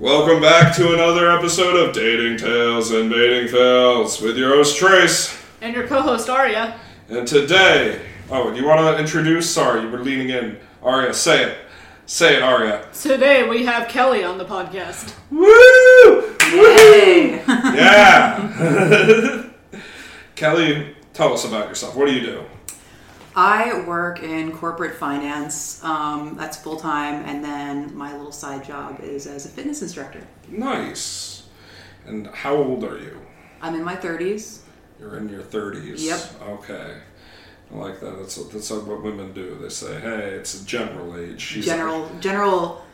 Welcome back to another episode of Dating Tales and Mating Fails with your host Trace. And your co-host Aria. And today, oh, do you want to introduce? Sorry, you were leaning in. Aria, say it. Say it, Aria. Today we have Kelly on the podcast. Woo! Yay! Yeah! Kelly, tell us about yourself. What do you do? I work in corporate finance. Um, that's full time, and then my little side job is as a fitness instructor. Nice. And how old are you? I'm in my 30s. You're in your 30s. Yep. Okay. I like that. That's that's what women do. They say, "Hey, it's a general age." She's General general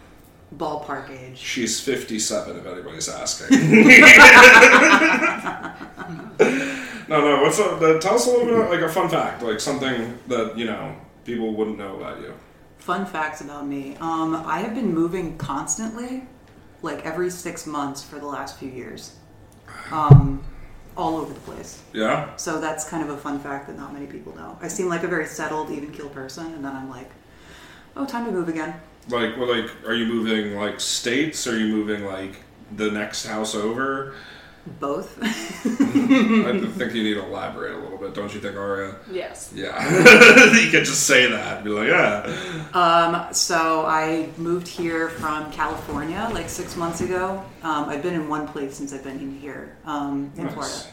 ballpark age. She's 57, if anybody's asking. no, no. What's up? Uh, tell us a little bit, like a fun fact, like something that you know people wouldn't know about you. Fun facts about me. Um, I have been moving constantly, like every six months for the last few years, um, all over the place. Yeah. So that's kind of a fun fact that not many people know. I seem like a very settled, even keel person, and then I'm like, oh, time to move again. Like, well, like, are you moving like states? Are you moving like the next house over? Both. I think you need to elaborate a little bit, don't you think, Aria? Yes. Yeah. you could just say that. Be like, yeah. Um, so I moved here from California like six months ago. Um, I've been in one place since I've been in here um, in Nice. Florida,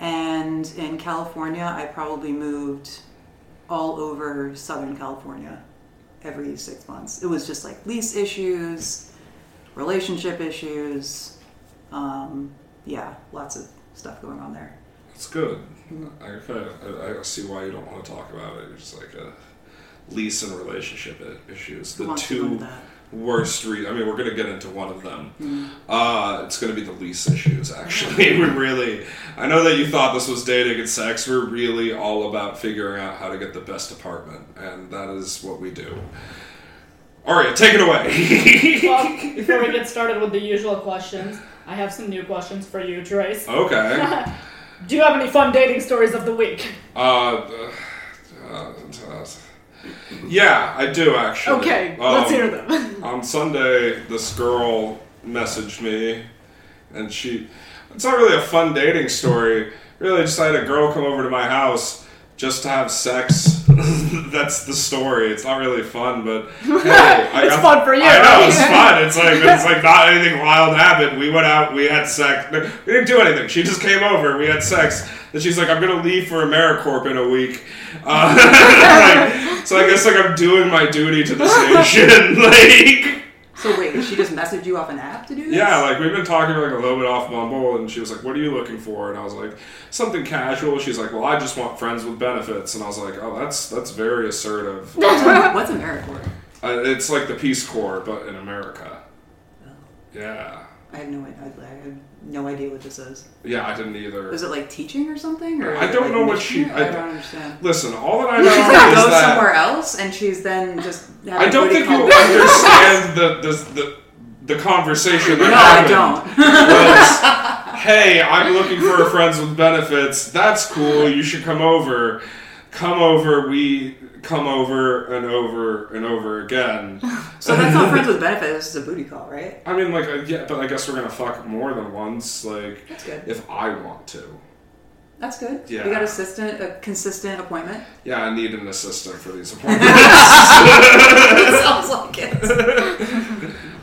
and in California I probably moved all over Southern California every six months. It was just like lease issues, relationship issues. Um, yeah, lots of stuff going on there. It's good. I, I, I see why you don't want to talk about it. It's like a lease and relationship issues. The wants to go two worst re- I mean, we're going to get into one of them. Uh, it's going to be the lease issues, actually. we're really, I know that you thought this was dating and sex. We're really all about figuring out how to get the best apartment, and that is what we do. Aria, take it away. Well, before we get started with the usual questions, I have some new questions for you, Trace. okay. Do you have any fun dating stories of the week? Uh, uh, uh, yeah, I do actually. Okay, let's Um, hear them. on Sunday, this girl messaged me, and she. It's not really a fun dating story. Really, just I had a girl come over to my house just to have sex. That's the story. It's not really fun, but hey, I It's got- fun for you, I know right? it's fun. It's like it's like not anything wild happened. We went out. We had sex. We didn't do anything. She just came over. We had sex. And she's like, "I'm gonna leave for AmeriCorps in a week." Uh, like, so I guess like I'm doing my duty to the nation. like. So wait, she just messaged you off an app to do this? Yeah, like we've been talking like a little bit off Bumble, and she was like, "What are you looking for?" And I was like, "Something casual." She's like, "Well, I just want friends with benefits," and I was like, "Oh, that's that's very assertive." What's AmeriCorps? uh, it's like the Peace Corps, but in America. Yeah, I have no idea. No idea what this is. yeah, I didn't either. Is it like teaching or something? Or I don't like, know what she- I, I- don't understand. Listen, all that I She's know gonna is go that somewhere else, and she's then just. I don't think you understand the the the, the conversation. That No, I don't. was, hey, I'm looking for a friends with benefits. That's cool. You should come over. Come over. We come over and over and over again. so that's not friends with benefits. This is a booty call, right? I mean, like, yeah, but I guess we're gonna fuck more than once. Like, That's good. if I want to. That's good. Yeah. You got assistant, a consistent appointment. Yeah, I need an assistant for these appointments. sounds like it.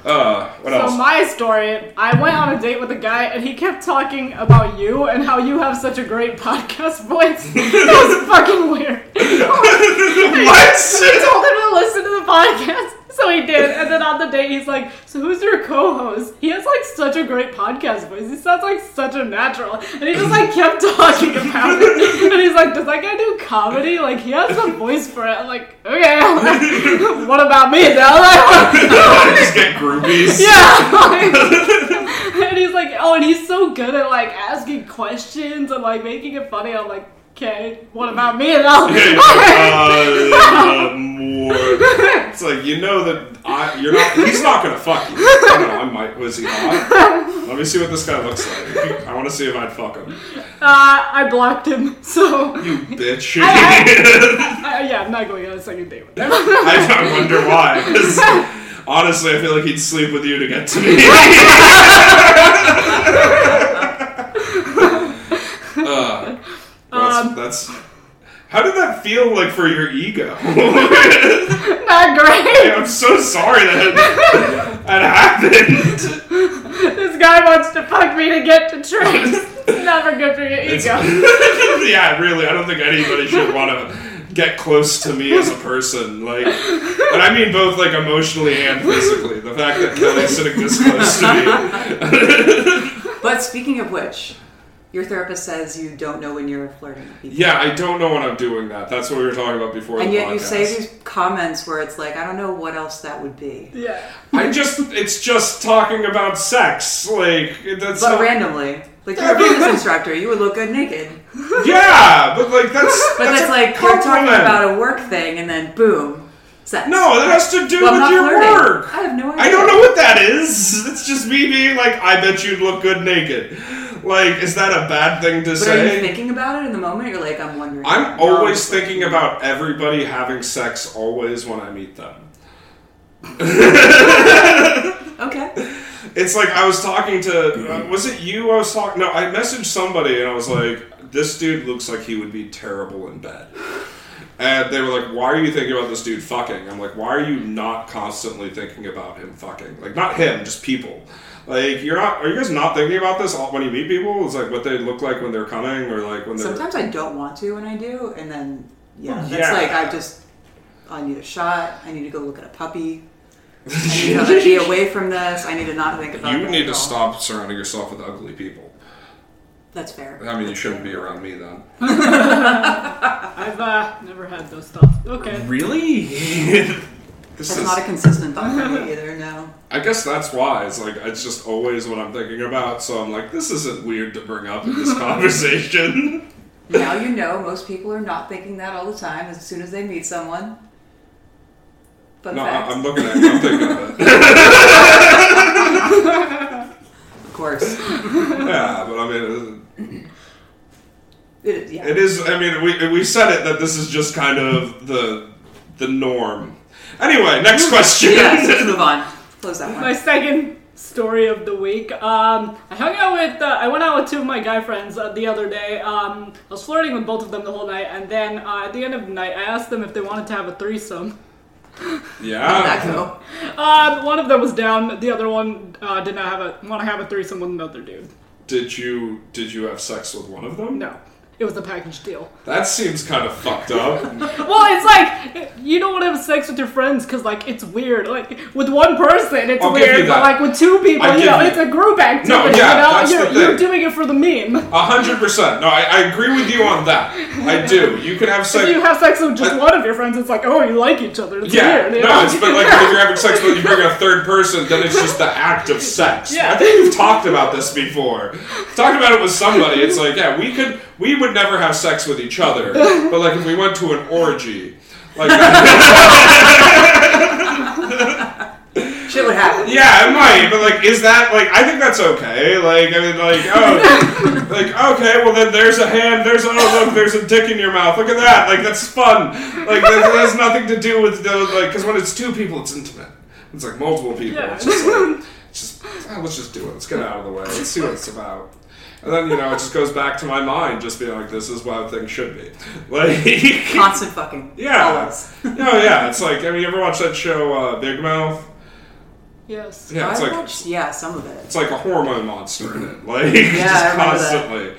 Uh, what So else? my story, I went on a date with a guy and he kept talking about you and how you have such a great podcast voice. it was fucking weird. what? I told him to listen to the podcast. So he did, and then on the date he's like, "So who's your co-host?" He has like such a great podcast voice. He sounds like such a natural, and he just like kept talking about it. And he's like, "Does that guy do comedy? Like he has the voice for it." I'm like, "Okay, what about me?" Now Just get groupies. yeah. and he's like, "Oh, and he's so good at like asking questions and like making it funny." I'm like, "Okay, what about me?" Now? uh, more. It's like you know that I, you're not. He's not gonna fuck you. I don't know. I might. Was he hot? Let me see what this guy looks like. I want to see if I'd fuck him. Uh, I blocked him, so You bitch. I- yeah, I'm not going on a second date with him. I, I wonder why. Honestly, I feel like he'd sleep with you to get to me. Uh, that's, Um, that's how did that feel like for your ego? Not great. I'm so sorry that that happened. This guy wants to fuck me to get to tricks. It's never good for your It's- ego. yeah, really. I don't think anybody should want to get close to me as a person. Like, and I mean both like emotionally and physically. The fact that Kelly's sitting this close to me. But speaking of which, your therapist says you don't know when you're flirting with people. Yeah, I don't know when I'm doing that. That's what we were talking about before. And the yet you say these comments where it's like, I don't know what else that would be. Yeah. I just, it's just talking about sex. Like, that's But not- randomly. Like you're a fitness instructor, you would look good naked. Yeah, but like that's But that's that's a like you're talking about a work thing and then boom. Sex. No, that has to do Well, with your flirting. work. I have no idea. I don't know what that is. It's just me being like, I bet you'd look good naked. Like, is that a bad thing to But say? are you thinking about it in the moment? You're like, I'm wondering. I'm always it's like- thinking about everybody having sex always when I meet them. Okay. It's like I was talking to uh, was it you I was talking no, I messaged somebody and I was like, This dude looks like he would be terrible in bed. And they were like, Why are you thinking about this dude fucking? I'm like, Why are you not constantly thinking about him fucking? Like not him, just people. Like you're not are you guys not thinking about this all- when you meet people? It's like what they look like when they're coming or like when they're Sometimes I don't want to when I do, and then yeah, Well, that's yeah. like I just I need a shot. I need to go look at a puppy. I need to be away from this. I need to not think about. You need to all. stop surrounding yourself with ugly people. That's fair. I mean, you shouldn't be around me then. I've uh, never had those thoughts. Okay. Really? this That's is, not a consistent thought for me either. No. I guess that's why. It's like it's just always what I'm thinking about. So I'm like, this isn't weird to bring up in this conversation. Now you know most people are not thinking that all the time as soon as they meet someone. Fun no, fact. I- I'm looking at you. I'm thinking of it. of course. Yeah, but I mean, It, yeah. it is. I mean, we we said it that this is just kind of the the norm. Anyway, next question. yes, let's move on. Close that one. My second story of the week. Um, I hung out with, uh, I went out with two of my guy friends uh, the other day. Um, I was flirting with both of them the whole night, and then uh, at the end of the night, I asked them if they wanted to have a threesome. Yeah. that go? Uh, one of them was down. The other one uh, did not have a want to have a threesome with another dude. Did you did you have sex with one of them? No, it was a package deal. That seems kind of fucked up. Well, it's like you don't want to have sex with your friends because like it's weird. Like with one person, it's I'll weird, but like with two people, I you know, you- it's a group activity. No, yeah, you know, that's you're, you're doing it for the meme. A hundred percent. No, I, I agree with you on that. I do. You can have sex. If you have sex with just I- one of your friends, it's like, oh, you like each other. It's Yeah, weird. you no, know? it's but like if you're having sex but you bring a third person, then it's just the act of sex. Yeah. I think we've talked about this before. Talked about it with somebody. It's like, yeah, we could, we would never have sex with each other, but like if we went to an orgy, like, Shit would happen. yeah, it might, but like, is that like? I think that's okay. Like, I mean, like, oh, like, okay, well then there's a hand, there's oh look, there's a dick in your mouth. Look at that, like that's fun. Like that, that has nothing to do with the like, because when it's two people, it's intimate. It's like multiple people. Yeah. It's just like, it's just ah, let's just do it. Let's get it out of the way. Let's see what it's about. And then you know it just goes back to my mind, just being like, this is how things should be. Like, Constant fucking. Yeah. Always. no, yeah, it's like, I mean, you ever watch that show uh, Big Mouth? yes. Yeah, it's I like watched, yeah, some of it. it's like a hormone monster in it. Like I just remember that. constantly.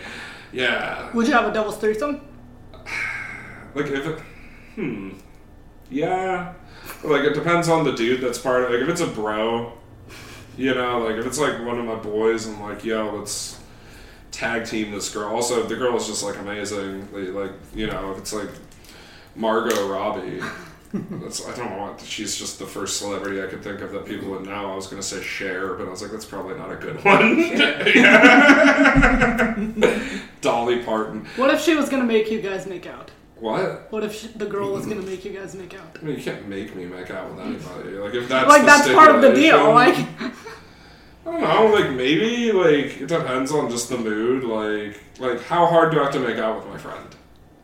Yeah. Would you have a devil's threesome? Like if it hmm. Yeah. Like it depends on the dude that's part of like if it's a bro, you know, like if it's like one of my boys I'm like, yo, let's tag team this girl. Also the girl is just like amazing, like, like you know, if it's like Margot Robbie. That's I don't know what she's just the first celebrity I could think of that people would know. I was gonna say Cher, but I was like, that's probably not a good one. Dolly Parton. What if she was gonna make you guys make out? What? What if she, the girl was gonna make you guys make out? I mean, you can't make me make out with anybody. Like if that's like the that's part of the deal. Like, I don't know. Like maybe like it depends on just the mood. Like like how hard do I have to make out with my friend?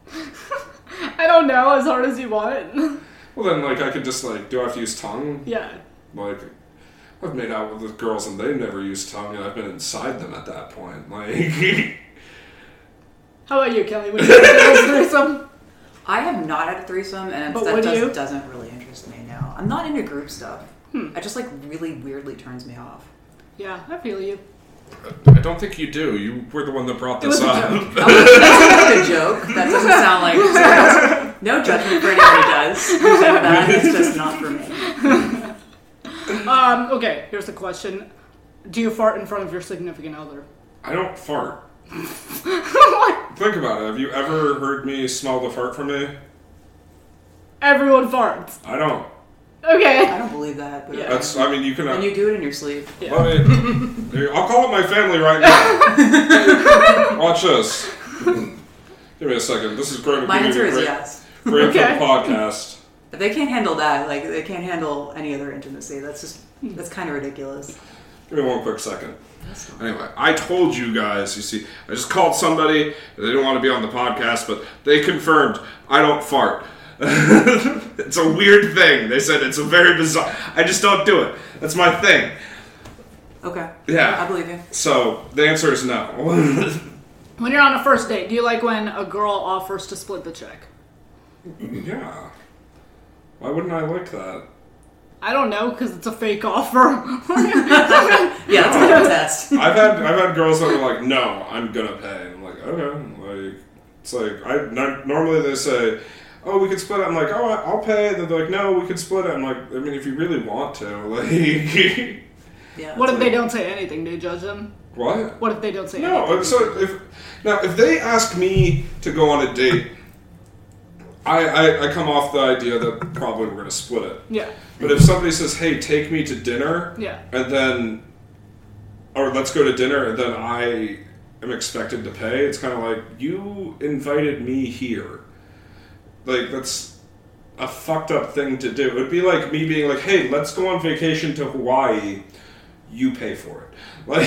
I don't know, as hard as you want. Well then like I could just like do I have to use tongue? yeah. Like, I've made out with girls and they never used tongue, and I've been inside them at that point. Like, How about you, Kelly? Would you consider a threesome? I have not had a threesome, and But that does, doesn't really interest me now. I'm not into group stuff. Hmm. I just like really weirdly turns me off. Yeah, I feel you. I don't think you do. You were the one that brought It this was a up. joke. That sounds like a joke. That doesn't sound like no judgment for anyone who does. Who's into that. It's just not for me. Um, okay, here's the question. Do you fart in front of your significant other? I don't fart. Think about it. Have you ever heard me smell the fart from me? Everyone farts. I don't. Okay. I don't believe that. But Yeah. That's. I mean, you can. Uh, and you do it in your sleep. Yeah. Let me, here, I'll call up my family right now. Watch this. Give me a second. This is going to My answer is great, yes. great Okay. for the podcast. If they can't handle that, like they can't handle any other intimacy. That's just that's kind of ridiculous. Give me one quick second. Anyway, I told you guys, you see, I just called somebody, they didn't want to be on the podcast, but they confirmed I don't fart. it's a weird thing. They said it's a very bizarre. I just don't do it. That's my thing. Okay. Yeah. I believe you. So the answer is no. When you're on a first date, do you like when a girl offers to split the check? yeah. Why wouldn't I like that? I don't know, because it's a fake offer. Yeah, that's kind a test. I've had I've had girls that are like, no, I'm gonna pay. I'm like, okay, like it's like I no- normally they say, oh, we could split it. I'm like, oh, I- I'll pay. And they're like, no, we could split it. I'm like, I mean, if you really want to, like, Yeah. what if that's they don't say anything? Do you judge them? what? What if they don't say anything. No. So if now if they ask me to go on a date, I I, I come off the idea that probably we're gonna split it. Yeah, But if somebody says, hey, take me to dinner, yeah. and then or let's go to dinner and then i am expected to pay it's kind of like you invited me here like that's a fucked up thing to do it'd be like me being like hey let's go on vacation to hawaii you pay for it like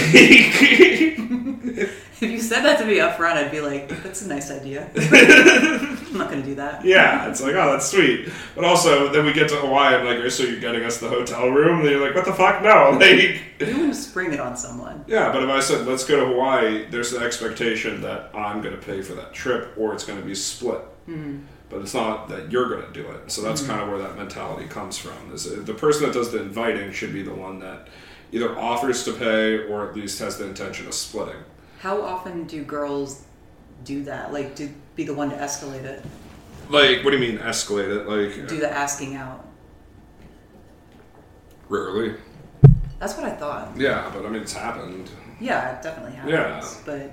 If you said that to me up front, I'd be like, that's a nice idea. I'm not going to do that. yeah it's like oh that's sweet but also then we get to hawaii i'm like so you're getting us the hotel room and you're like what the fuck no like You want to spring it on someone. Yeah, but if I said let's go to Hawaii, there's the expectation that I'm going to pay for that trip, or it's going to be split. Hmm. But it's not that you're going to do it. So that's mm-hmm. kind of where that mentality comes from. Is the person that does the inviting should be the one that either offers to pay or at least has the intention of splitting. How often do girls do that? Like, do be the one to escalate it? Like, what do you mean escalate it? Like, Do the asking out? rarely. That's what I thought. Yeah, but I mean, it's happened. Yeah, it definitely happens. Yeah. But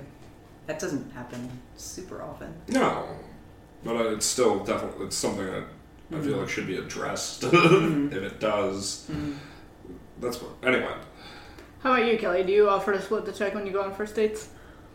that doesn't happen super often. No, but uh, it's still definitely it's something that I feel like should be addressed. if it does, that's what. Anyway, How about you, Kelly? Do you offer to split the check when you go on first dates?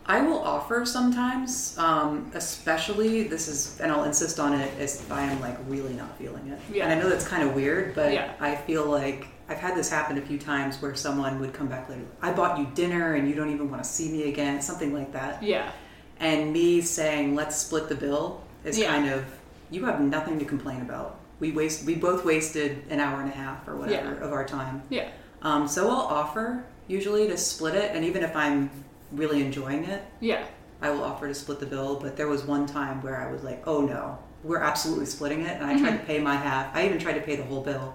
I will offer sometimes, um, especially this is, and I'll insist on it if I am like really not feeling it. Yeah. And I know that's kind of weird, but Yeah. I feel like I've had this happen a few times where someone would come back later. I bought you dinner and you don't even want to see me again, something like that. Yeah. And me saying let's split the bill is Yeah. kind of you have nothing to complain about. We waste we both wasted an hour and a half or whatever Yeah. of our time. Yeah. Um, so I'll offer usually to split it, and even if I'm really enjoying it, Yeah. I will offer to split the bill. But there was one time where I was like, oh no, we're absolutely splitting it, and I Mm-hmm. tried to pay my half. I even tried to pay the whole bill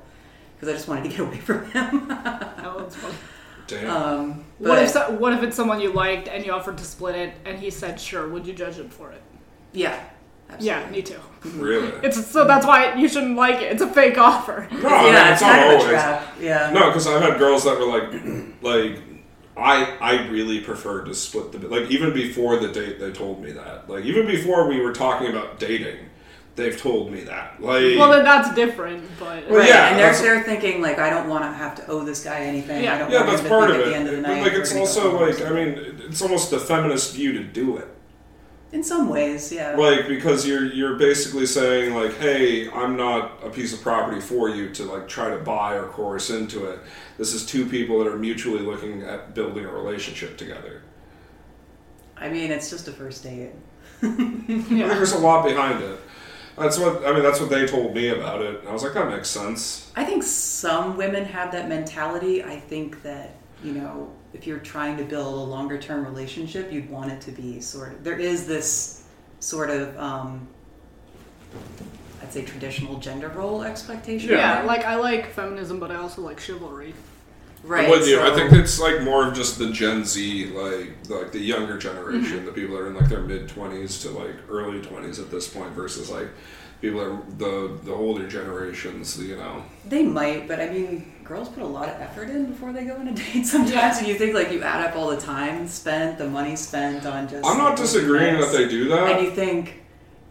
because I just wanted to get away from him. Oh, that's funny. damn. um, What if so, what if it's someone you liked and you offered to split it and he said sure? Would you judge him for it? Yeah, absolutely. Yeah, me too. really? It's so that's why you shouldn't like it. It's a fake offer. no, I mean, yeah, it's it's not kind of a always. trap. Yeah. No, because I've had girls that were like, like, I I really prefer to split the like even before the date they told me that like even before we were talking about dating, they've told me that like Well, then that's different, but Well, Right, yeah, and they're, they're thinking like I don't want to have to owe this guy anything. Yeah. I don't yeah want that's him to part think of at it. the end of the but night. like we're it's also like I mean it's almost the feminist view to do it. In some ways, yeah. like because you're you're basically saying like hey i'm not a piece of property for you to like try to buy or coerce into it this is two people that are mutually looking at building a relationship together I mean, it's just a first date. yeah. there's a lot behind it That's what I mean. That's what they told me about it. And I was like, that makes sense. I think some women have that mentality. I think that, you know, if you're trying to build a longer term relationship, you'd want it to be sort of, there is this sort of, um, I'd say traditional gender role expectation. Yeah, there. like I like feminism, but I also like chivalry. right. I'm with you. I think it's like more of just the Gen Z, like like the younger generation, Mm-hmm. the people that are in like their mid twenties to like early twenties at this point, versus like people that are the the older generations. You know, They might, but I mean, girls put a lot of effort in before they go on a date sometimes. Yeah. And you think, like, you add up all the time spent, the money spent on just. I'm not like, disagreeing that they do that. And you think,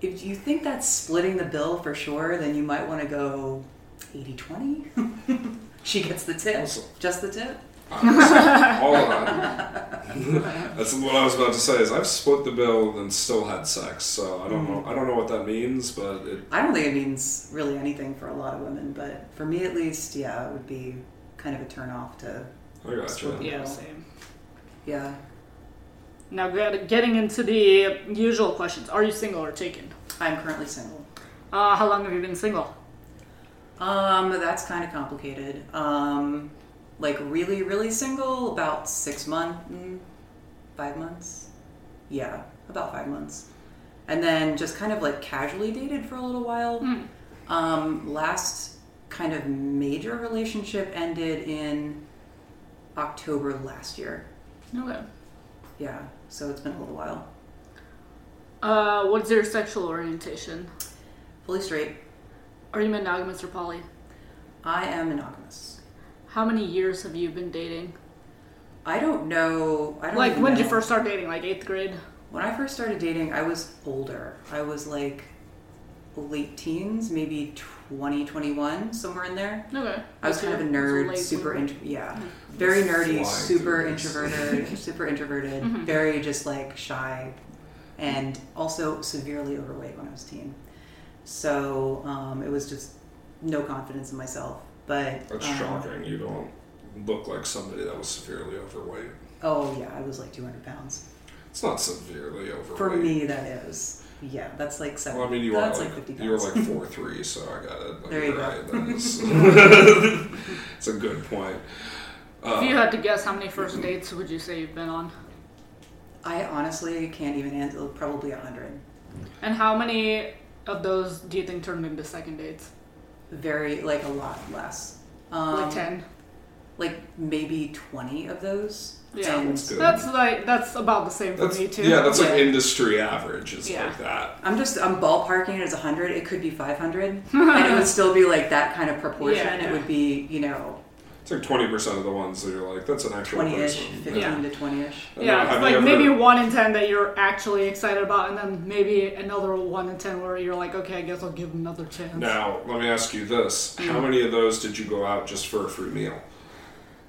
if you think that's splitting the bill for sure, then you might want to go 80 20. she gets the tip. Also- Just the tip. All of that. That's what I was about to say. Is I've split the bill and still had sex, so I don't Mm-hmm. know. I don't know what that means, but it, I don't think it means really anything for a lot of women, but for me at least, yeah, it would be kind of a turn off to, I gotcha. Split Yeah, Yeah. same. yeah. Now, getting into the usual questions: Are you single or taken? I'm currently single. Uh, how long have you been single? Um, that's kind of complicated. Um, like really, really single, about six months, mm, five months. Yeah, about five months. And then just kind of like casually dated for a little while. Hmm. Um, last kind of major relationship ended in October last year. Okay. Yeah, so it's been a little while. Uh, what's your sexual orientation? Fully straight. Are you monogamous or poly? I am monogamous. How many years have you been dating? I don't know. I don't Like, even when did you first start dating? Like eighth grade? When I first started dating, I was older. I was like late teens, maybe 20, 21, somewhere in there. Okay. I was kind of a nerd, super intro- yeah, very nerdy, super through this. introverted, super introverted, very just like shy, and also severely overweight when I was a teen. So um, it was just no confidence in myself. But That's um, shocking. You don't look like somebody that was severely overweight. Oh yeah, I was like 200 pounds. It's not severely overweight. For me, that is. Yeah, that's like seven. Well, I mean, you are that's like, like 50 pounds. you were like four three, so I got it. Like, There you you're go. that is- it's a good point. Uh, If you had to guess, how many first dates would you say you've been on? I honestly can't even answer. Probably a hundred. And how many of those do you think turned into second dates? Very like a lot less. Um, like ten? Like maybe twenty of those. Yeah. And That's good. That's like that's about the same for that's, me too. yeah, that's like industry average. Is Yeah. like that. I'm just I'm ballparking it as a hundred. It could be five hundred, and it would still be like that kind of proportion. Yeah. It would be you know It's like twenty percent of the ones that you're like, that's an actual twenty-ish, person. fifteen Yeah. to twenty-ish. And Yeah, now, it's like you maybe ever- one in ten that you're actually excited about, and then maybe another one in ten where you're like, okay, I guess I'll give another chance. Now, let me ask you this: Mm. How many of those did you go out just for a free meal?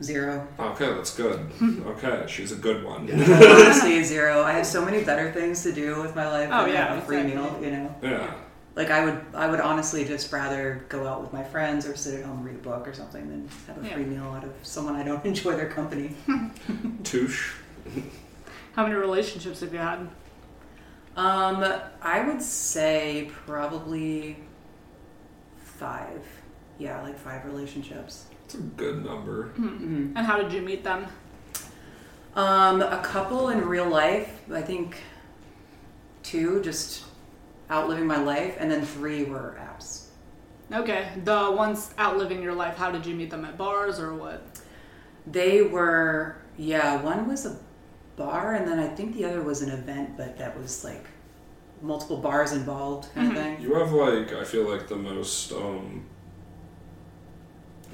Zero. Okay, that's good. okay, she's a good one. Honestly, zero. I have so many better things to do with my life Oh, than yeah, a free exactly. meal. You know. yeah. Like I would, I would honestly just rather go out with my friends or sit at home and read a book or something than have a Yeah. free meal out of someone I don't enjoy their company. Touche. How many relationships have you had? Um, I would say probably five. Yeah, like five relationships. It's a good number. Mm-hmm. And how did you meet them? Um, a couple in real life. I think two just out living my life, and then three were apps. Okay, the ones outliving your life. How did you meet them at bars or what? They were yeah. One was a bar, and then I think the other was an event, but that was like multiple bars involved kind of thing. You have like I feel like the most um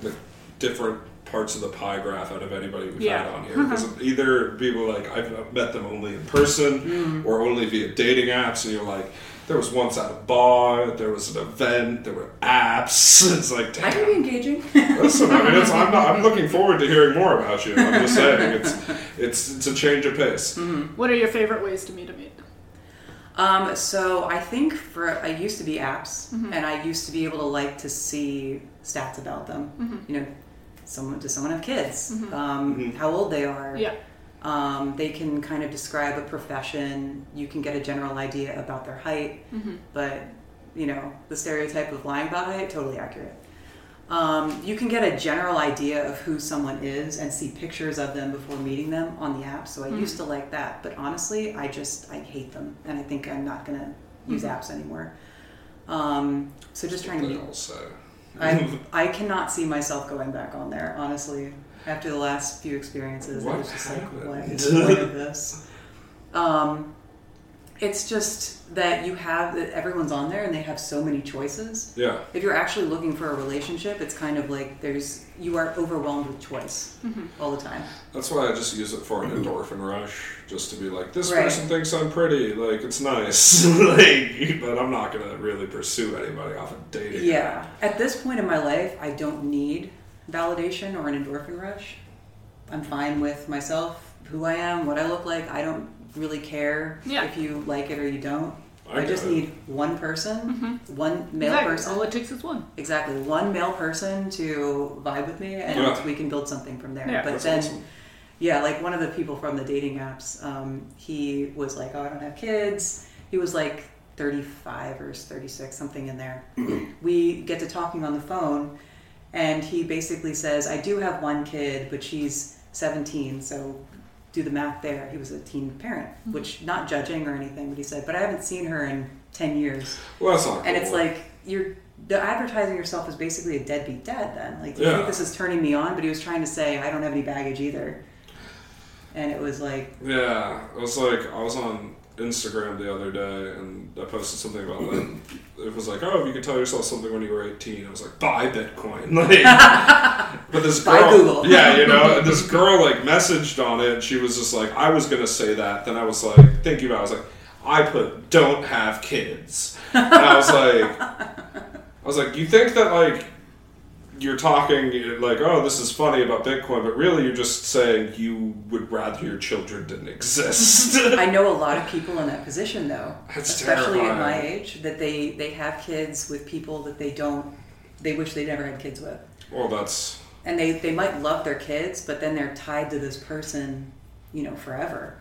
like different parts of the pie graph out of anybody we've Yeah. had on here because either people like I've met them only in person Mm. or only via dating apps and you're like there was once at a bar there was an event there were apps it's like I can be engaging. listen I mean it's, I'm, not, I'm looking forward to hearing more about you I'm just saying it's it's it's a change of pace What are your favorite ways to meet a meet? Um, so I think for I used to be apps, and I used to be able to like to see stats about them. You know, someone does someone have kids? Um, Mhm. How old they are? Yeah. Um, they can kind of describe a profession. You can get a general idea about their height, Mm-hmm. but you know, the stereotype of lying about height, totally accurate. Um, you can get a general idea of who someone is and see pictures of them before meeting them on the app. So I used to like that, but honestly, I just I hate them, and I think I'm not gonna use apps anymore. Um, so just trying to They meet. I I cannot see myself going back on there. Honestly, after the last few experiences, What it was just like, happened? what is the point of this? Um, it's just that you have that everyone's on there and they have so many choices. Yeah. If you're actually looking for a relationship, it's kind of like there's you are overwhelmed with choice mm-hmm. all the time. That's why I just use it for an mm-hmm. endorphin rush, just to be like, this Right. person thinks I'm pretty, like it's nice, like, but I'm not gonna really pursue anybody off of dating. Yeah. At this point in my life, I don't need validation or an endorphin rush. I'm fine with myself, who I am, what I look like. I don't really care Yeah. if you like it or you don't. I I, just it. need one person, one male exactly. person. All it takes is one. Exactly, one male person to vibe with me, and Yeah. we can build something from there. Yeah. but That's then, awesome. yeah, like one of the people from the dating apps, um, he was like, "Oh, I don't have kids." He was like 35 or 36, something in there. we get to talking on the phone, and he basically says, "I do have one kid, but she's 17, so." Do the math there. He was a teen parent, mm-hmm. which not judging or anything, but he said, but I haven't seen her in 10 years. Well, that's not And it's like you're the advertising yourself is basically a deadbeat dad. Then, like, you Yeah. think this is turning me on, but he was trying to say I don't have any baggage either. And it was like, Yeah, it was like I was on Instagram the other day and I posted something about like it was like, oh, if you could tell yourself something when you were eighteen, I was like, buy Bitcoin. Like, but this girl, Google. yeah, you know, this girl like messaged on it. and She was just like, I was gonna say that, then I was like thinking about, it, I was like, I put don't have kids, and I was like, I was like, you think that like you're talking like, oh, this is funny about Bitcoin, but really you're just saying you would rather your children didn't exist. I know a lot of people in that position though, That's especially at my age, that they they have kids with people that they don't, they wish they never had kids with, well, that's and they they might love their kids, but then they're tied to this person, you know, forever,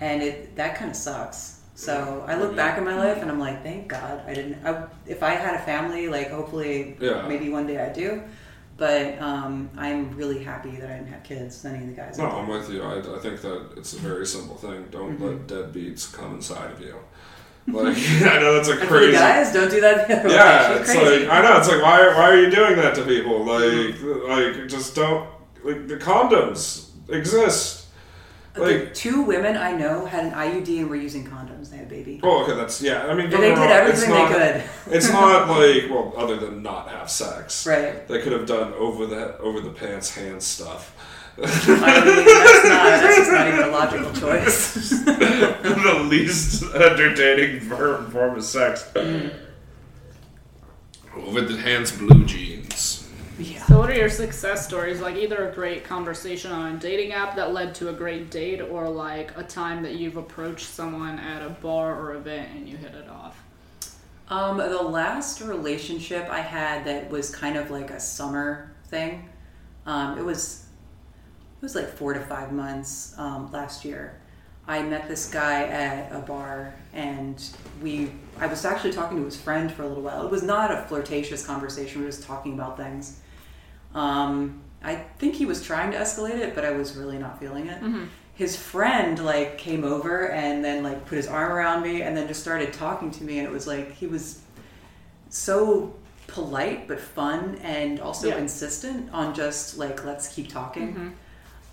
and it that kind of sucks. So I look back in my life and I'm like, thank God I didn't. I, if I had a family, like hopefully, Yeah. maybe one day I do. But um, I'm really happy that I didn't have kids. Any of the guys. no. I'm with you. I, I think that it's a very simple thing. Don't Mm-hmm. let deadbeats come inside of you. Like I know that's a the crazy. guys, don't do that the Yeah, it's crazy. like I know. It's like why why are you doing that to people? Like like just don't like the condoms exist. the Like two women I know had an IUD and were using condoms. They baby. oh okay that's yeah. I mean And they did wrong, everything they not- could. It's not like well other than not have sex. Right. They could have done over the over the pants hand stuff. I mean, that's not. That's just not even a logical choice. the least entertaining form form of sex. Mm. Over the hands, blue jeans. Yeah. So, what are your success stories? Like either a great conversation on a dating app that led to a great date, or like a time that you've approached someone at a bar or event and you hit it off. Um, the last relationship I had that was kind of like a summer thing. Um, it was it was like four to five months um, last year. I met this guy at a bar, and we. I was actually talking to his friend for a little while. It was not a flirtatious conversation. We were just talking about things. Um, I think he was trying to escalate it, but I was really not feeling it. His friend like came over and then like put his arm around me and then just started talking to me, and it was like he was so polite but fun and also Yeah. insistent on just like let's keep talking.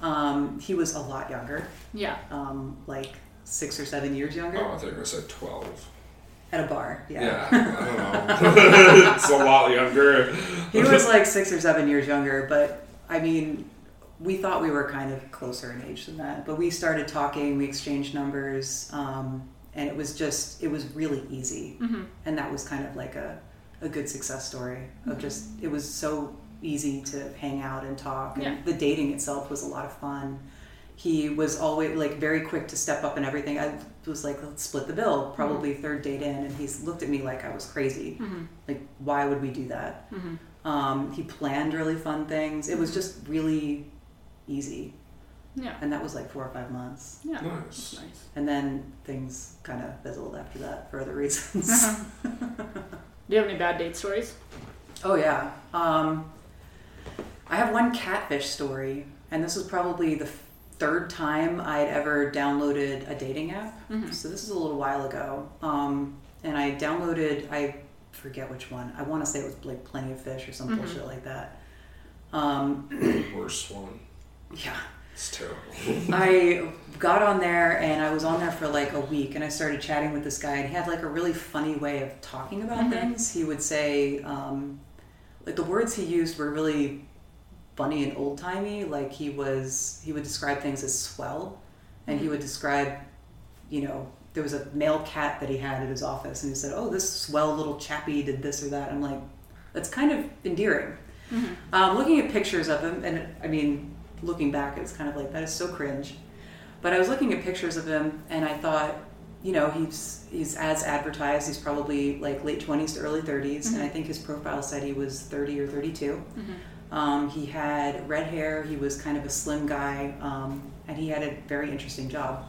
Um, he was a lot younger, Yeah. um, like six or seven years younger, Oh, I think I said twelve. At a bar. Yeah, I don't know. it's a lot younger. he was like six or seven years younger, but I mean, we thought we were kind of closer in age than that. But we started talking, we exchanged numbers, um, and it was just, it was really easy. And that was kind of like a, a good success story of just, it was so easy to hang out and talk. And Yeah. the dating itself was a lot of fun. He was always like very quick to step up and everything. I was like, let's split the bill, probably third date in. And he's looked at me like I was crazy. Like, why would we do that? Um, he planned really fun things. It was just really easy. Yeah. And that was like four or five months. Yeah. Nice. Nice. And then things kind of fizzled after that for other reasons. Uh-huh. Do you have any bad date stories? Oh yeah. Um, I have one catfish story, and this was probably the third time I'd ever downloaded a dating app. So this is a little while ago, um, and I downloaded I forget which one. I want to say it was like Plenty of Fish or some bullshit like that. Um, Worst one. yeah. It's terrible. I got on there and I was on there for like a week and I started chatting with this guy and he had like a really funny way of talking about things. He would say, um, like the words he used were really funny and old timey. Like he was, he would describe things as swell and he mm-hmm. would describe, you know, there was a male cat that he had at his office and he said, oh, this swell little chappie did this or that. I'm like, that's kind of endearing. Mm-hmm. Um, looking at pictures of him, and I mean, looking back, it's kind of like that is so cringe. But I was looking at pictures of him, and I thought, you know, he's he's as advertised. He's probably like late twenties to early 30s, and mm-hmm. I think his profile said he was thirty or 32 Um, he had red hair. He was kind of a slim guy, um, and he had a very interesting job.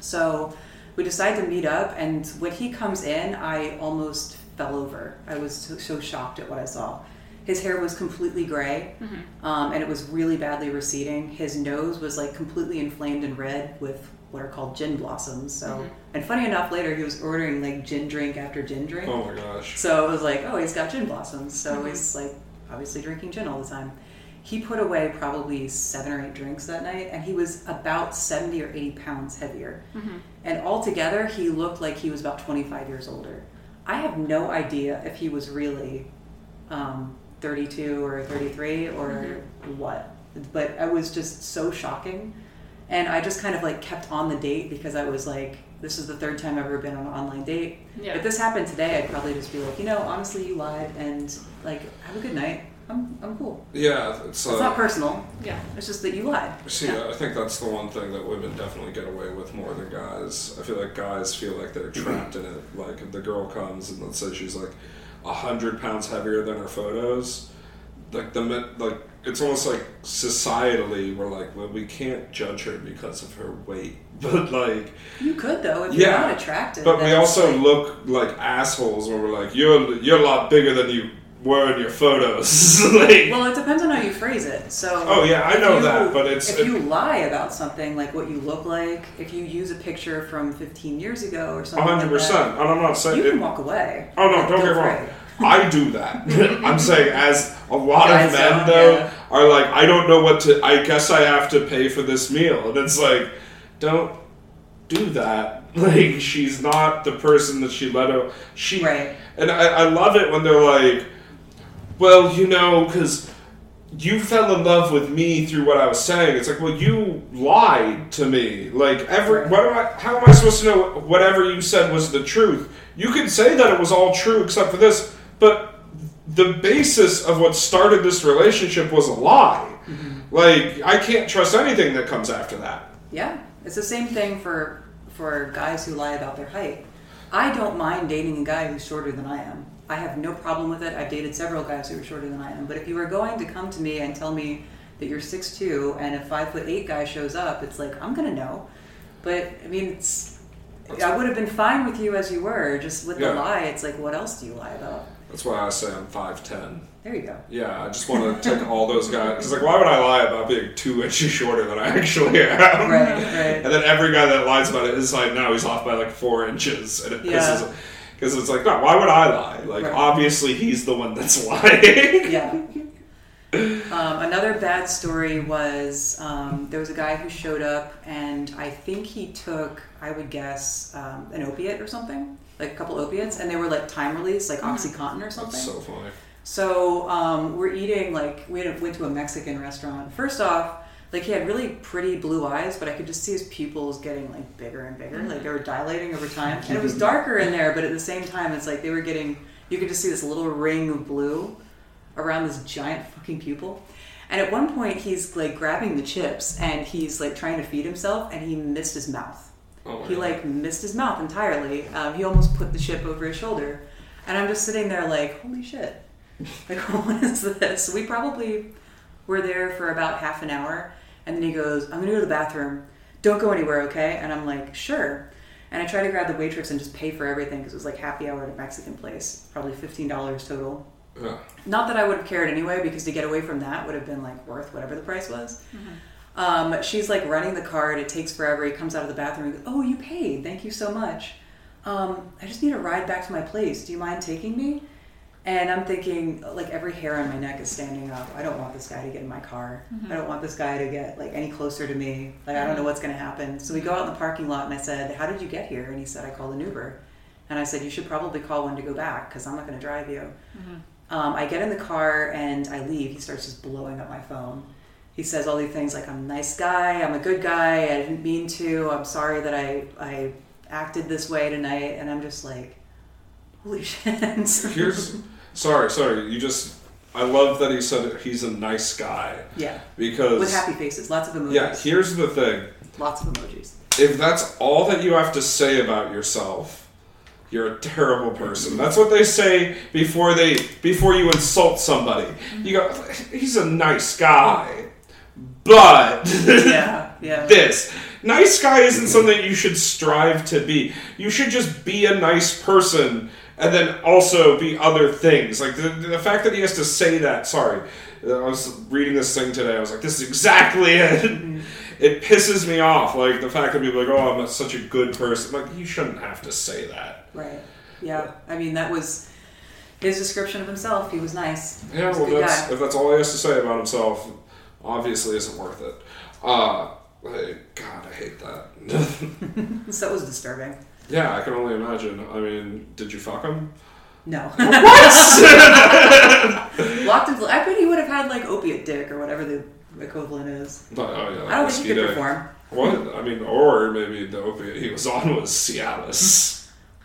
So we decided to meet up, and when he comes in, I almost fell over. I was so, so shocked at what I saw. His hair was completely gray, um, and it was really badly receding. His nose was like completely inflamed and red with what are called gin blossoms. So, and funny enough, later he was ordering like gin drink after gin drink. Oh my gosh. So it was like, oh, he's got gin blossoms. So he's like obviously drinking gin all the time. He put away probably seven or eight drinks that night, and he was about 70 or 80 pounds heavier. And altogether, he looked like he was about 25 years older. I have no idea if he was really um, 32 or 33 or what, but it was just so shocking. And I just kind of like kept on the date because I was like, this is the third time I've ever been on an online date. Yeah. If this happened today, I'd probably just be like, you know, honestly, you lied, and like, have a good night. I'm, I'm cool. Yeah, it's, uh, It's not personal. Yeah. It's just that you lied. See, Yeah. I think that's the one thing that women definitely get away with more than guys. I feel like guys feel like they're trapped in it. Like if the girl comes and let's say she's like a hundred pounds heavier than her photos, like the like it's almost like societally we're like, well, we can't judge her because of her weight, but like, You could though if Yeah, you're not attractive. but we also like- look like assholes when we're like, you're you're a lot bigger than you were in your photos. like, Well, it depends on how you phrase it. So. Oh, yeah, I know you- that, but it's- if you lie about something like what you look like, if you use a picture from 15 years ago or something, hundred like percent, and I'm not saying you it, can walk away. Oh no, don't get wrong. I do that. I'm saying as a lot Guys of men though yeah. are like, I don't know what to. I guess I have to pay for this meal, and it's like, don't do that. Like she's not the person that she let out. She Right. and I, I love it when they're like, well, you know, because you fell in love with me through what I was saying. It's like, well, you lied to me. Like every, what am I? How am I supposed to know whatever you said was the truth? You can say that it was all true except for this, but the basis of what started this relationship was a lie. Mm-hmm. Like I can't trust anything that comes after that. Yeah, it's the same thing for for guys who lie about their height. I don't mind dating a guy who's shorter than I am. I have no problem with it. I've dated several guys who are shorter than I am. But if you are going to come to me and tell me that you're 6'2", and a five foot eight guy shows up, it's like I'm gonna know. But I mean, it's I would have been fine with you as you were. Just with Yeah. the lie, it's like what else do you lie about? That's why I say I'm five ten. There you go. Yeah, I just want to take all those guys. Because, like, why would I lie about being two inches shorter than I actually am? Right, right. And then every guy that lies about it is like, no, he's off by like four inches. And it Yeah. pisses. Because it's like, no, why would I lie? Like, Right. obviously, he's the one that's lying. yeah. Um, another bad story was um, there was a guy who showed up, and I think he took, I would guess, um, an opiate or something, like a couple opiates, and they were like time release, like OxyContin or something. That's so funny. So um, we're eating like we had- went to a Mexican restaurant. First off, like he had really pretty blue eyes, but I could just see his pupils getting like bigger and bigger, like they were dilating over time. And it was darker in there, but at the same time, it's like they were getting. You could just see this little ring of blue around this giant fucking pupil. And at one point, he's like grabbing the chips and he's like trying to feed himself, and he missed his mouth. Oh He like missed his mouth entirely. Um, he almost put the chip over his shoulder, and I'm just sitting there like, holy shit! Like, what is this? We probably were there for about half an hour, and then he goes, "I'm gonna go to the bathroom. Don't go anywhere, okay?" And I'm like, "Sure." And I tried to grab the waitress and just pay for everything because it was like happy hour at a Mexican place, probably fifteen dollars total. Yeah. Not that I would have cared anyway, because to get away from that would have been like worth whatever the price was. Um, she's like running the card. It takes forever. He comes out of the bathroom. and goes, "Oh, you paid. Thank you so much. Um, I just need a ride back to my place. Do you mind taking me?" And I'm thinking, like every hair on my neck is standing up. I don't want this guy to get in my car. I don't want this guy to get like any closer to me. Like I don't know what's going to happen. So we go out in the parking lot, and I said, "How did you get here?" And he said, "I called an Uber." And I said, "You should probably call one to go back because I'm not going to drive you." Um, I get in the car and I leave. He starts just blowing up my phone. He says all these things like, "I'm a nice guy. I'm a good guy. I didn't mean to. I'm sorry that I I acted this way tonight." And I'm just like, "Holy shit!" Here's sorry, sorry. You just I love that he said he's a nice guy yeah, because with happy faces, lots of emojis, yeah. Here's the thing: lots of emojis. if that's all that you have to say about yourself, you're a terrible person. That's what they say before they before you insult somebody. You go, he's a nice guy, but Yeah, yeah. this nice guy isn't something you should strive to be. You should just be a nice person and then also be other things. Like the, the fact that he has to say that. Sorry, I was reading this thing today. I was like, this is exactly it. It pisses me off. Like the fact that people are like, oh, I'm such a good person. Like you shouldn't have to say that. Right. Yeah. I mean, that was his description of himself. He was nice. Yeah, was well, that's, guy. if that's all he has to say about himself, obviously isn't worth it. Uh, like, God, I hate that. So it was disturbing. Yeah, I can only imagine. I mean, did you fuck him? No. What? Locked in. I bet he would have had like opiate dick or whatever the equivalent is. But, oh yeah, I don't think he could perform. What? I mean, or maybe the opiate he was on was Cialis.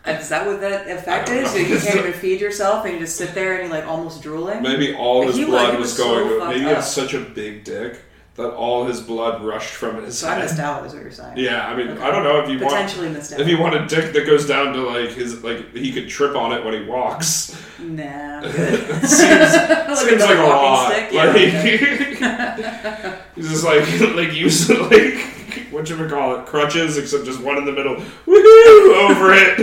Is that what that effect is? So you can't even feed yourself and you just sit there and you're like almost drooling? Maybe all his He, like, blood was, was going. maybe he had such a big dick that all his blood rushed from his So I head. missed out, is what you're saying. Yeah, I mean, Okay. I don't know if you want Potentially missed out. if you want a dick that goes down to like his like he could trip on it when he walks. Nah. It seems, Like seems like a lot. stick? Yeah, Like he's just like like using like what you call it crutches, except just one in the middle. Woohoo! Over it.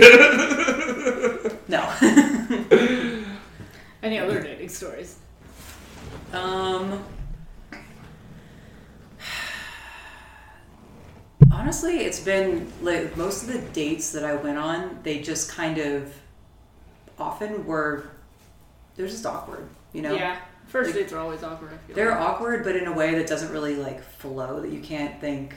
No. Any other dating stories? um. Honestly, it's been like most of the dates that I went on, they just kind of often were they're just awkward, you know? Yeah. First Like- dates are always awkward. I feel They're like. awkward, but in a way that doesn't really like flow that you can't think.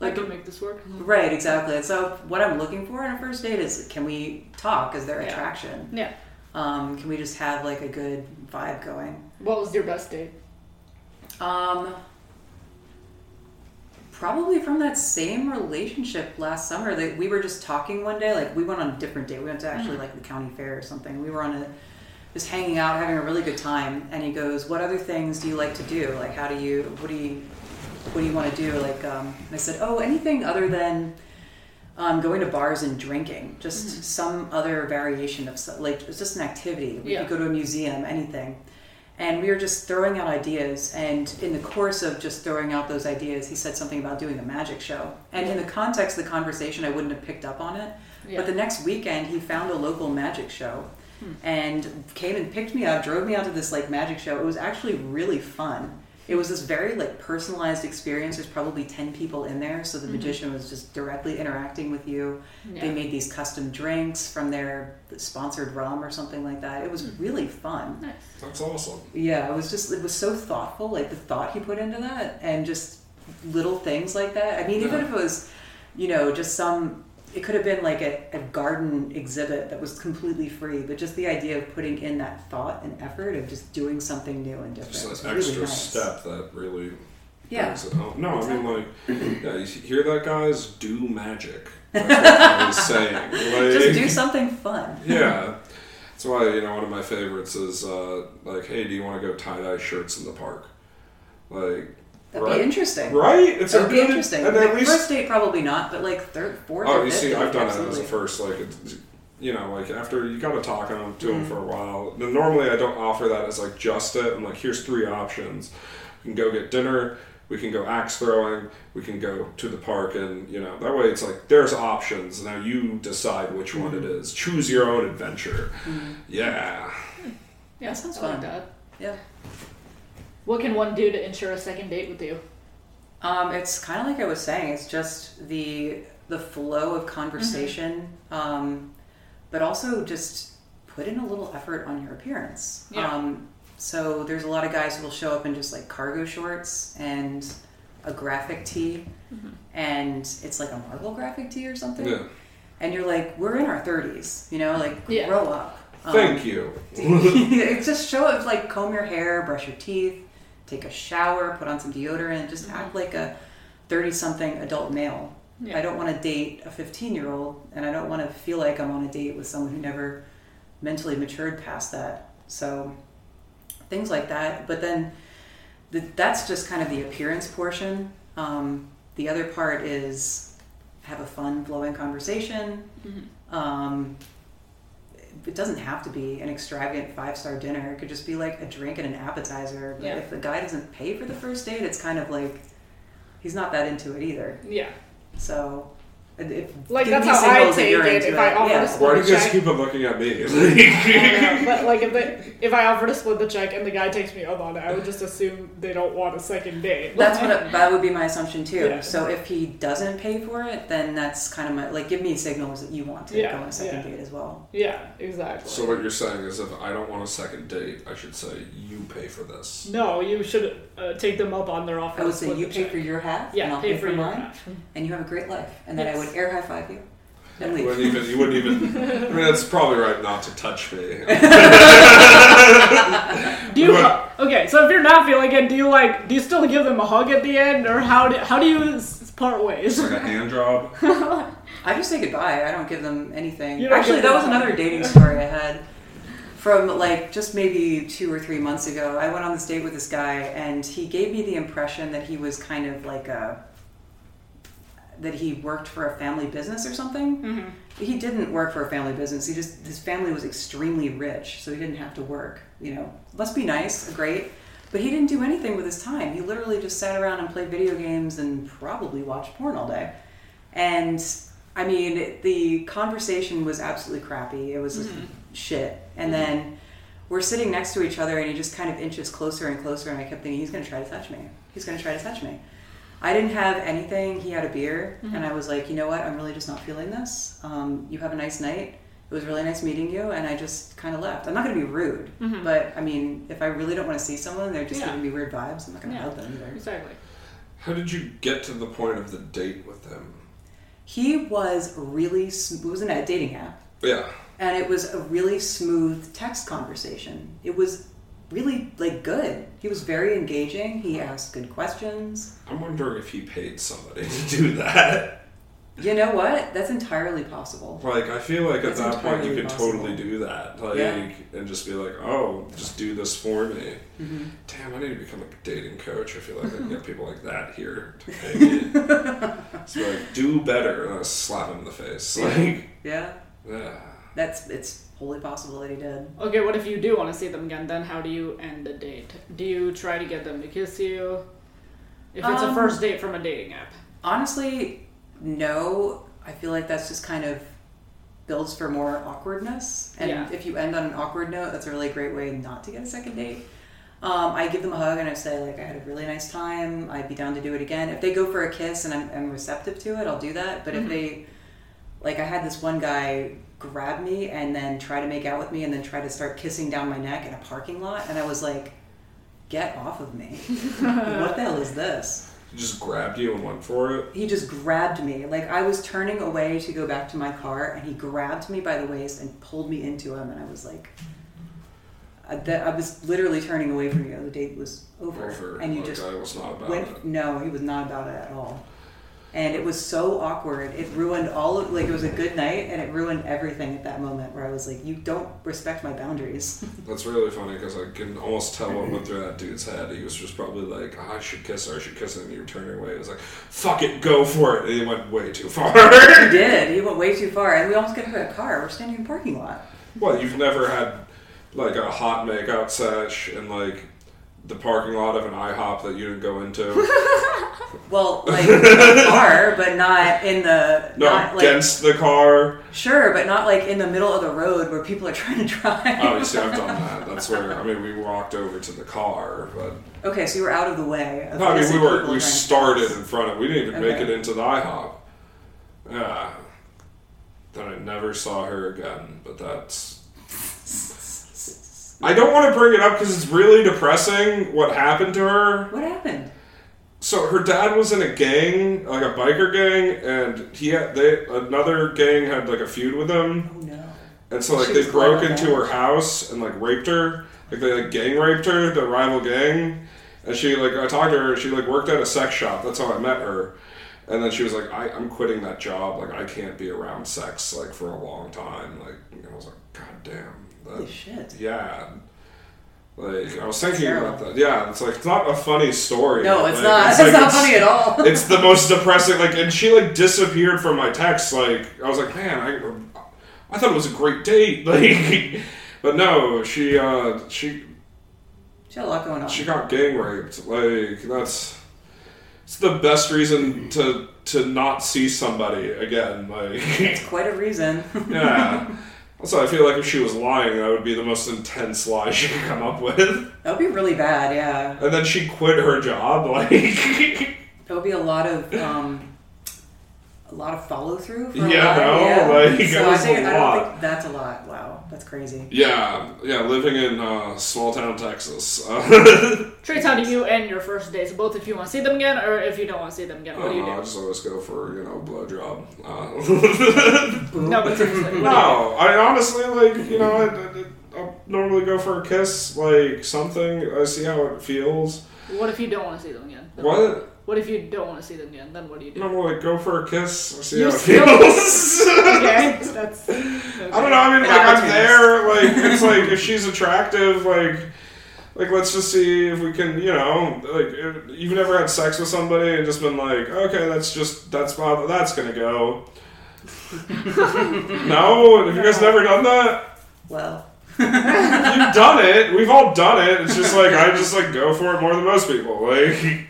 I Like, could make this work. right, exactly. And so, what I'm looking for in a first date is can we talk? Is there Yeah. attraction? Yeah. Um, can we just have like a good vibe going? What was your best date? Um, probably from that same relationship last summer that we were just talking one day. Like we went on a different date. We went to actually like the county fair or something. We were on a just hanging out, having a really good time. And he goes, "What other things do you like to do? Like how do you? What do you? What do you want to do?" Like um, and I said, "Oh, anything other than." Um, going to bars and drinking, just some other variation of like it's just an activity. We Yeah. could go to a museum, anything and we were just throwing out ideas and in the course of just throwing out those ideas he said something about doing a magic show. And in the context of the conversation i wouldn't have picked up on it. Yeah. but the next weekend he found a local magic show hmm. and came and picked me up drove me out to this like magic show. It was actually really fun it was this very like personalized experience. There's probably 10 people in there so the mm-hmm. magician was just directly interacting with you. They made these custom drinks from their sponsored rum or something like that. It was mm. really fun. Nice. That's awesome. yeah, it was just it was so thoughtful, like the thought he put into that, and just little things like that. I mean, even if it was, you know, just some, it could have been like a, a garden exhibit that was completely free, but just the idea of putting in that thought and effort of just doing something new and different Just an really extra nice. step that really Yeah. brings it home. No, I mean like yeah, you hear that guys do magic. That's what I was saying. Like, Just do something fun. yeah. That's why, you know, one of my favorites is uh, like, hey, do you want to go tie dye shirts in the park? Like, That'd right? be interesting. Right? It's That a would be good, interesting. And Like, at least, first date, probably not, but like third, fourth, oh, you fifth see, date, I've done absolutely. it as a first, like, it's, you know, like after you got to talk to them, to them Mhm. for a while. Then normally I don't offer that as like just it. I'm like, here's three options. You can go get dinner, We can go axe throwing. We can go to the park, and you know that way it's like there's options. Now you decide which one it is. Choose your own adventure. Yeah. Yeah, sounds I like fun. that. Yeah. What can one do to ensure a second date with you? Um, it's kind of like I was saying. It's just the the flow of conversation, um, but also just put in a little effort on your appearance. Yeah. Um, so there's a lot of guys who will show up in just like cargo shorts and a graphic tee, and it's like a Marvel graphic tee or something. Yeah. And you're like, we're in our 30s, you know, like Yeah. grow up. Um, Thank you. It's just show up, like comb your hair, brush your teeth, take a shower, put on some deodorant, just act like a 30 something adult male. Yeah. I don't want to date a 15 year old, and I don't want to feel like I'm on a date with someone who never mentally matured past that. So things like that. But then the, that's just kind of the appearance portion. Um, the other part is have a fun, flowing conversation. Um, it doesn't have to be an extravagant five star dinner. It could just be like a drink and an appetizer. But Yeah. if the guy doesn't pay for the first date, it's kind of like he's not that into it either. Yeah. So, if, Like, that's how I take you're it if I offer yeah. to split Why do you guys keep on looking at me? Know, but like if they, if I offer to split the check and the guy takes me up on it, I would just assume they don't want a second date. That's what it, that would be my assumption too. Yeah. So if he doesn't pay for it, then that's kind of my like give me signals that you want to Yeah, go on a second yeah. date as well. Yeah, exactly. so what you're saying is, if I don't want a second date, I should say you pay for this. no, you should uh, take them up on their offer. I would to say you pay check. for your half, yeah, and I'll pay pay, for for your mine, half. and you have a great life. And then I Yes. Would air high five you and You leave. wouldn't even. You wouldn't even. I mean, it's probably right not to touch me. Do you okay? So if you're not feeling it, do you like do you still give them a hug at the end, or how do how do you part ways? Like a hand job. I just say goodbye. I don't give them anything. Actually, that was another dating story I had from like just maybe two or three months ago. I went on this date with this guy, and he gave me the impression that he was kind of like a that he worked for a family business or something. Mm-hmm. He didn't work for a family business. He just his family was extremely rich, so he didn't have to work. You know, must be nice, great. But he didn't do anything with his time. He literally just sat around and played video games and probably watched porn all day. And I mean, the conversation was absolutely crappy. It was shit. And then we're sitting next to each other, and he just kind of inches closer and closer. And I kept thinking, he's going to try to touch me. He's going to try to touch me. I didn't have anything. He had a beer, and I was like, you know what? I'm really just not feeling this. Um, you have a nice night. It was really nice meeting you, and I just kind of left. I'm not going to be rude, but I mean, if I really don't want to see someone, they're just Yeah. giving me weird vibes. I'm not going to Yeah. hug them either. Exactly. How did you get to the point of the date with him? He was really. Sm- it was in a dating app, Yeah. and it was a really smooth text conversation. It was really like good. He was very engaging. He asked good questions. I'm wondering if he paid somebody to do that. You know what? That's entirely possible. Like, I feel like at that point you could possible. totally do that. Like, Yeah. and just be like, oh, just do this for me. Mm-hmm. Damn, I need to become a dating coach. I feel like I can get people like that here to pay me. it's like, do better. And I slap him in the face. Like, Yeah, yeah. that's it's wholly possible that he did. Okay, what if you do want to see them again? Then how do you end the date? Do you try to get them to kiss you? If it's a Um, first date from a dating app. Honestly, no. I feel like that's just kind of builds for more awkwardness. And Yeah. if you end on an awkward note, that's a really great way not to get a second date. Um, I give them a hug and I say like I had a really nice time. I'd be down to do it again. If they go for a kiss and I'm, I'm receptive to it, I'll do that. But if they like I had this one guy grab me and then try to make out with me and then try to start kissing down my neck in a parking lot and I was like, get off of me. what the hell is this? He just grabbed you and went for it. he just grabbed me. Like I was turning away to go back to my car, and he grabbed me by the waist and pulled me into him. And I was like, I, that, I was literally turning away from you. The date was over, Over. and you Like, just I was not about went. it. No, he was not about it at all. And it was so awkward. It ruined all of like it was a good night, and it ruined everything at that moment. Where I was like, you don't respect my boundaries. That's really funny because I can almost tell what went through that dude's head. He was just probably like, "Ah, I should kiss her, I should kiss her, and you were turning away. It was like, fuck it, go for it. And he went way too far. he did. He went way too far, and we almost got hit by a car. We're standing in a parking lot. Well, you've never had like a hot makeout sesh and like the parking lot of an IHOP that you didn't go into? Well, like in the car, but not in the No, not like against the car. sure, but not like in the middle of the road where people are trying to drive. Oh, Obviously, I've done that. That's where I mean, we walked over to the car, but Okay, so you were out of the way. Of no, I mean, we were we started in front of. We didn't even make it into the IHOP. Yeah. Then I never saw her again, but that's. I don't want to bring it up because it's really depressing what happened to her. What happened? So her dad was in a gang, like a biker gang, and he had they another gang had like a feud with him, Oh no. and so like She they broke into her house and like raped her, like they like gang raped her, the rival gang, and she like I talked to her, she like worked at a sex shop. That's how I met her, and then she was like, I, I'm quitting that job, like I can't be around sex like for a long time, like I was like, God damn, Holy shit. yeah. Like I was thinking about that. Yeah, it's like it's not a funny story. No, it's Like, not. It's, like, not funny at all. it's the most depressing. Like, and she like disappeared from my text. Like, I was like, man, I, I thought it was a great date. Like, but no, she, uh, she, She had a lot going on. she got gang raped. Like, that's, it's the best reason to to not see somebody again. Like, it's Quite a reason. yeah. Also, I feel like if she was lying, that would be the most intense lie she could come up with. that would be really bad. Yeah. And then she quit her job. Like, That would be a lot of um, a lot of follow through. Yeah, no, yeah. like, so I think a I don't think that's a lot. Wow, that's crazy. Yeah, yeah, living in uh, small town Texas. Uh, Trace, how do you end your first dates? Both if you want to see them again or if you don't want to see them again, what do you do? I just always go for you know blowjob. Uh, No, but seriously, what do you do? no, I honestly like you know I, I, I'll normally go for a kiss, like something. I see how it feels. What if you don't want to see them again? Then What? What if you don't want to see them again? Then what do you do? Normally go for a kiss. I see You how it still- feels. Okay, that's. I don't know. I mean, like I'm opportunist. there. Like it's like if she's attractive, like like let's just see if we can, you know, like if you've never had sex with somebody and just been like, okay, that's just that's how that's gonna go. no, have you guys never done that? Well, You've done it. We've all done it. It's just like I just like go for it more than most people. Like,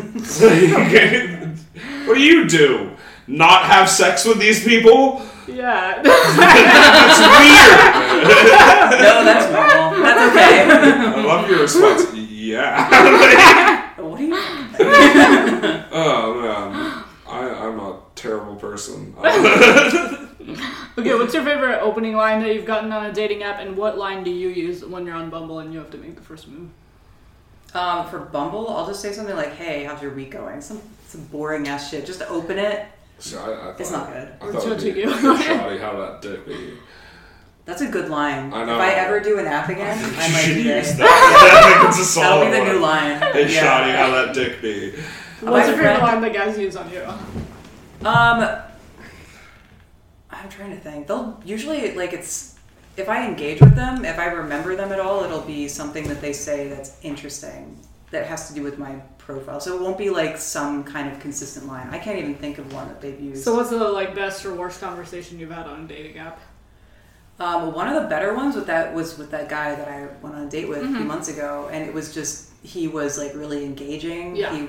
what do you do? Not have sex with these people? Yeah. That's weird. no, that's normal. That's okay. I love your response. Yeah. what do you? oh man, I, I'm a terrible person. okay, what's your favorite opening line that you've gotten on a dating app, and what line do you use when you're on Bumble and you have to make the first move? Um, for Bumble, I'll just say something like, "Hey, how's your week going?" Some some boring ass shit. Just to open it. See, I, I It's not good. I We're thought it'd judging be you. shoddy how that dick be. That's a good line. I know. If I ever do an app again, You I might should do use that. that. I think it's a That'll solid be the one. new line. Hey, Yeah. shoddy, how that dick be? What's My your favorite line that guys use on you? Um, I'm trying to think. They'll usually like it's if I engage with them, if I remember them at all, it'll be something that they say that's interesting that has to do with my profile. So it won't be like some kind of consistent line. I can't even think of one that they've used. So, what's the like best or worst conversation you've had on a dating app? Um, one of the better ones with that was with that guy that I went on a date with a few months ago, and it was just he was like really engaging. Yeah. He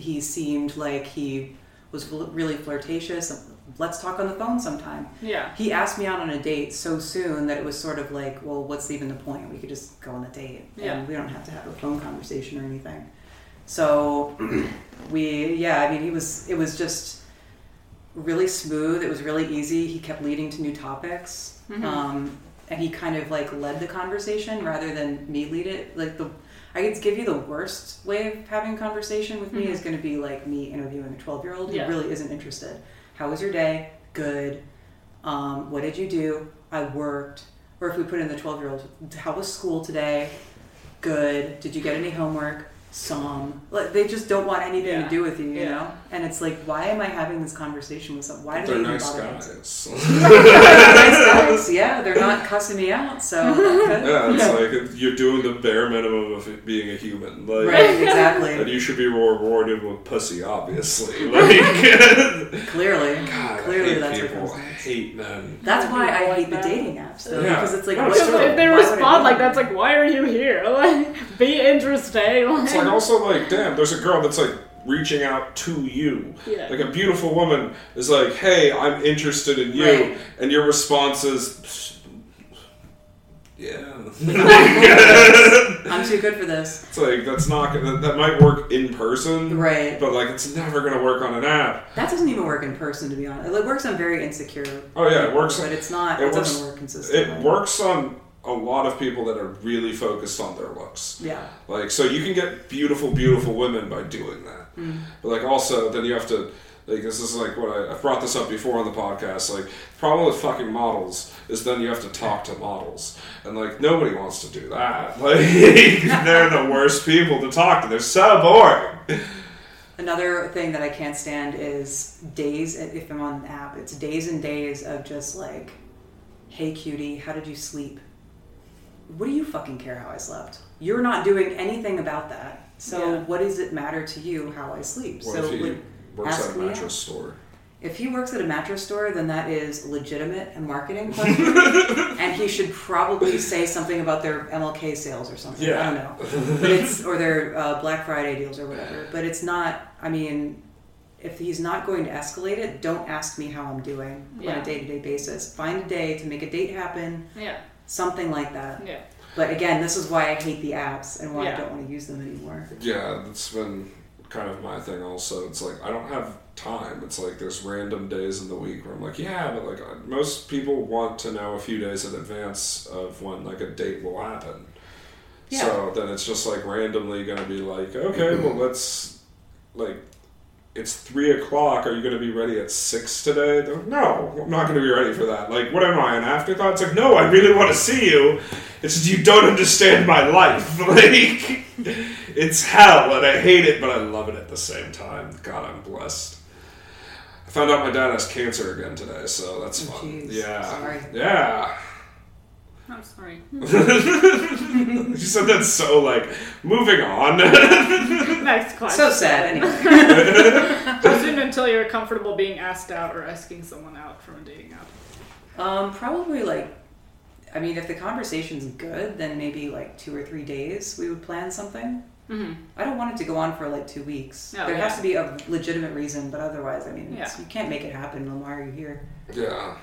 he seemed like he was really flirtatious. Let's talk on the phone sometime. Yeah. He asked me out on a date so soon that it was sort of like, well, what's even the point? We could just go on a date, Yeah. and we don't have to have a phone conversation or anything. So we, yeah, I mean, he was. It was just really smooth. It was really easy. He kept leading to new topics, um, and he kind of like led the conversation rather than me lead it. Like the, I could give you the worst way of having a conversation with me is going to be like me interviewing a twelve year old who Yeah. really isn't interested. How was your day? Good. Um, what did you do? I worked. Or if we put in the 12 year old, how was school today? Good. Did you get any homework? Some. Like they just don't want anything Yeah. to do with you, you Yeah. know? And it's like, why am I having this conversation with someone? Why do They're they even nice bother guys. answering? nice guys, yeah, they're not cussing me out, so yeah, it's like you're doing the bare minimum of being a human. Like, right, exactly. And exactly. you should be rewarded with pussy, obviously. Like, Clearly. God, Clearly hate that's what people, comes next. hate men. That's why I Like hate the that. dating apps, though, Yeah. because it's like, No, what's it's if they why would I respond like that's like, why are you here? Like, be interesting. Like, It's like also like, damn, there's a girl that's like reaching out to you. Yeah. Like a beautiful woman is like, hey, I'm interested in you, Right. and your response is, yeah. I'm too good for this. It's like that's not gonna, that, that might work in person, Right. But like, it's never gonna work on an app. That doesn't even work in person, to be honest. It works on very insecure. Oh yeah, it works. But it's not. It It, works- doesn't work consistently. It works on a lot of people that are really focused on their looks. Yeah. Like, so you can get beautiful, beautiful women by doing that. Mm. But like, also, then you have to. Like this is like what I, I've brought this up before on the podcast. Like, the problem with fucking models is then you have to talk to models, and like nobody wants to do that. Like, they're the worst people to talk to. They're so boring. Another thing that I can't stand is days. If I'm on an app, it's days and days of just like, "Hey, cutie, how did you sleep?" What do you fucking care how I slept? You're not doing anything about that. So Yeah. what does it matter to you how I sleep? What so if he like, works ask at a me mattress out. store? If he works at a mattress store, then that is legitimate and marketing question, and he should probably say something about their MLK sales or something. Yeah. I don't know, but it's or their uh, Black Friday deals or whatever. But it's not. I mean, if he's not going to escalate it, don't ask me how I'm doing on a day to day basis. Find a day to make a date happen, yeah, something like that. yeah, But again, this is why I hate the apps and why Yeah. I don't want to use them anymore. Yeah, that's been kind of my thing also. It's like I don't have time. It's like there's random days in the week where I'm like, yeah, but like uh, most people want to know a few days in advance of when like a date will happen. Yeah. So then it's just like randomly going to be like, okay, well let's like it's three o'clock. Are you going to be ready at six today? They're No, I'm not going to be ready for that. Like, what am I, an afterthought? It's like, no, I really want to see you. It's just you don't understand my life. Like, it's hell, and I hate it, but I love it at the same time. God, I'm blessed. I found out my dad has cancer again today, so that's Oh, fun. jeez. Yeah. Sorry. Yeah. I'm sorry. you said that so like moving on. Next question. So sad. Anyway. How soon until you're comfortable being asked out or asking someone out from a dating app? Um, probably like, I mean, if the conversation's good, then maybe like two or three days we would plan something. Mm-hmm. I don't want it to go on for like two weeks. Oh, there yeah. has to be a legitimate reason, but otherwise, I mean, Yeah. you can't make it happen. Then why are you here? yeah.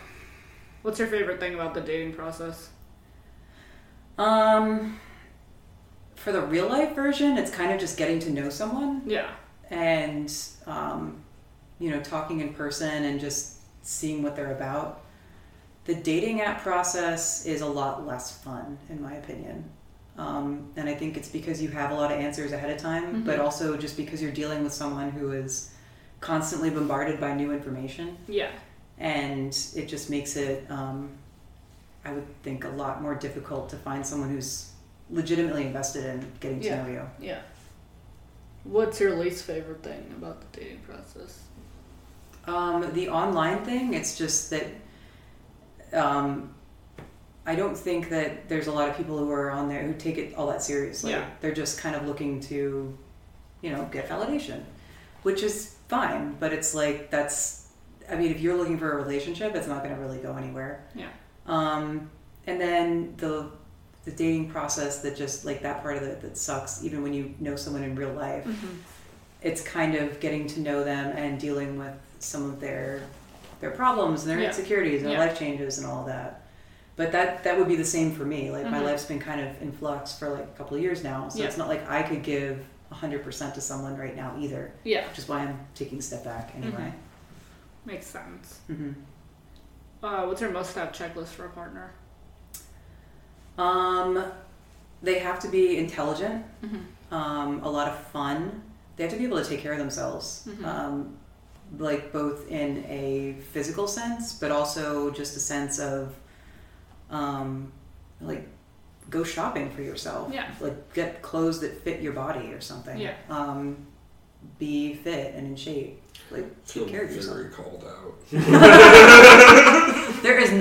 What's your favorite thing about the dating process? Um, for the real life version, it's kind of just getting to know someone Yeah. and, um, you know, talking in person and just seeing what they're about. The dating app process is a lot less fun, in my opinion. Um, and I think it's because you have a lot of answers ahead of time, but also just because you're dealing with someone who is constantly bombarded by new information. Yeah. And it just makes it, um, I would think, a lot more difficult to find someone who's legitimately invested in getting to Yeah. know you. Yeah. What's your least favorite thing about the dating process? Um, the online thing, it's just that um, I don't think that there's a lot of people who are on there who take it all that seriously. Yeah. They're just kind of looking to, you know, get validation, which is fine, but it's like that's, I mean, if you're looking for a relationship, it's not going to really go anywhere. Yeah. Um, and then the the dating process that just like that part of it that sucks, even when you know someone in real life it's kind of getting to know them and dealing with some of their their problems and their Yeah. insecurities and their life changes and all that. But that that would be the same for me. Like my Mhm. life's been kind of in flux for like a couple of years now, so Yeah. it's not like I could give hundred percent to someone right now either. Yeah. Which is why I'm taking a step back anyway. Makes sense. Uh, what's your must-have checklist for a partner? Um, they have to be intelligent, Mm-hmm. um, a lot of fun. They have to be able to take care of themselves, Mhm. um, like both in a physical sense, but also just a sense of, um, like, go shopping for yourself. Yeah. Like, get clothes that fit your body or something. Yeah. Um, be fit and in shape. Like, feel take care of yourself. very called out.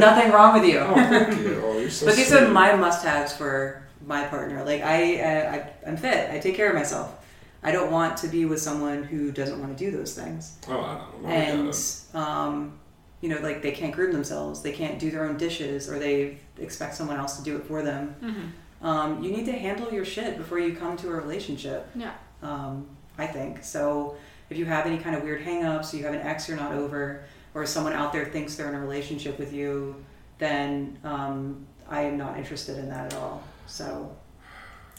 There is nothing wrong with you. Oh, thank you. Oh, you're so But these sweet. are my must-haves for my partner. Like I, uh, I, I'm fit. I take care of myself. I don't want to be with someone who doesn't want to do those things. Oh, I know. I get and um, you know, like they can't groom themselves, they can't do their own dishes, or they expect someone else to do it for them. Mm-hmm. Um, you need to handle your shit before you come to a relationship. Yeah. Um, I think so. If you have any kind of weird hangups, you have an ex you're not over, or someone out there thinks they're in a relationship with you, then um, I am not interested in that at all. So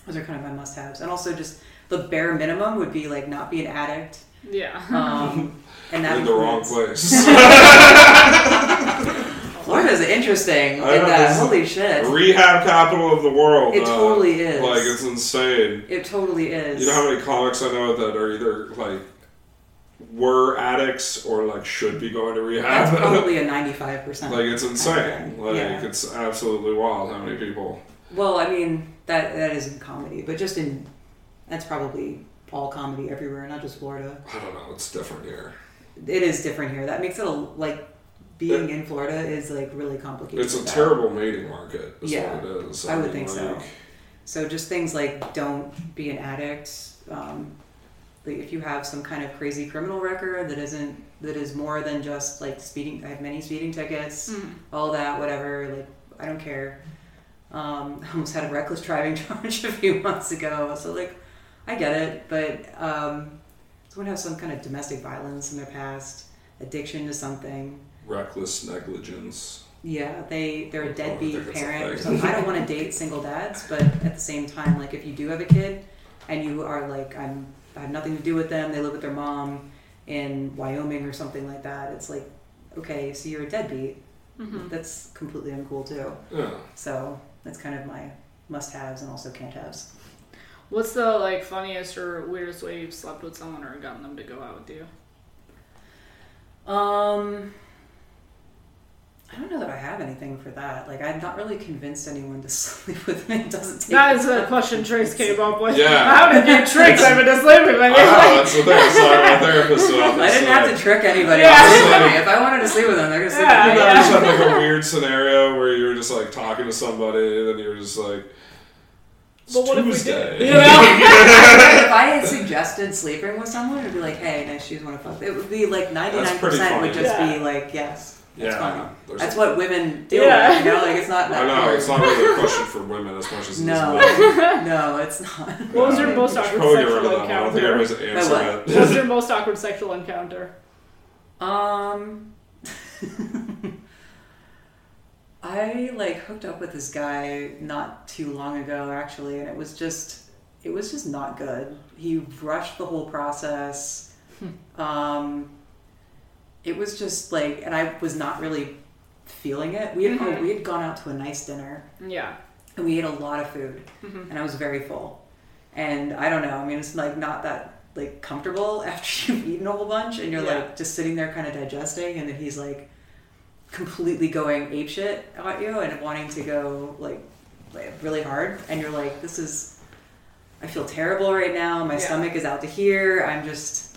those are kind of my must-haves, and also just the bare minimum would be like not be an addict. Yeah. Um, and that in the wrong includes- place. Florida's interesting. I in know, that. Holy shit! Rehab capital of the world. It uh, totally is. Like it's insane. It totally is. You know how many comics I know that are either like were addicts or like should be going to rehab. That's probably a ninety-five percent. like it's insane. Like Yeah. it's absolutely wild how many people. Well, I mean that that is in comedy, but just in that's probably all comedy everywhere, not just Florida. I don't know. It's different here. It is different here. That makes it a, like being in Florida is like really complicated. It's a that. terrible mating market. Is Yeah, what it is. I would mean, think so. like, So just things like don't be an addict. Um, if you have some kind of crazy criminal record that isn't that is more than just like speeding. I have many speeding tickets. Mhm. all that, whatever. Like, I don't care. Um, I almost had a reckless driving charge a few months ago, so like, I get it. But um, someone has some kind of domestic violence in their past, addiction to something. Reckless negligence. Yeah, they they're a deadbeat think that's a parent or something. I don't want to date single dads, but at the same time, like if you do have a kid and you are like, I'm I have nothing to do with them. They live with their mom in Wyoming or something like that. It's like, okay, so you're a deadbeat. Mhm. That's completely uncool too. Yeah. So that's kind of my must-haves and also can't-haves. What's the like funniest or weirdest way you've slept with someone or gotten them to go out with you? Um, I don't know that I have anything for that. Like, I'm not really convinced anyone to sleep with me. It doesn't take. That is a the question Trace came up with. Yeah. How did you trick women to sleep with me? I know, that's the thing. It's like my therapist about I didn't have to trick anybody. Yeah. to sleep with me. If I wanted to sleep with them, they're gonna sleep Yeah, with You me. ever just had like a weird scenario where you were just like talking to somebody and then you were just like, it's But what if we Tuesday. did? You know? if I had suggested sleeping with someone, it'd be like, "Hey, nice shoes, want to fuck?" It would be like 99 pretty percent would just Yeah. be like, "Yes." That's Yeah, funny. there's That's a- what women deal Yeah. with, you know. Like it's not. I that know hard. it's not really a question for women as much as it is No, men. no, it's not. What was your most awkward probably get rid sexual of that one. I don't think encounter? everybody's what? What was your most awkward sexual encounter? Um, I like hooked up with this guy not too long ago, actually, and it was just, it was just not good. He rushed the whole process. um, it was just like, and I was not really feeling it. We had Mhm. we had gone out to a nice dinner Yeah. and we ate a lot of food, Mhm. and I was very full. And I don't know. I mean, it's like not that like comfortable after you've eaten a whole bunch, and you're Yeah. like just sitting there, kind of digesting, and then he's like completely going apeshit at you and wanting to go like, like really hard, and you're like, this is. I feel terrible right now. My Yeah. stomach is out to here. I'm just.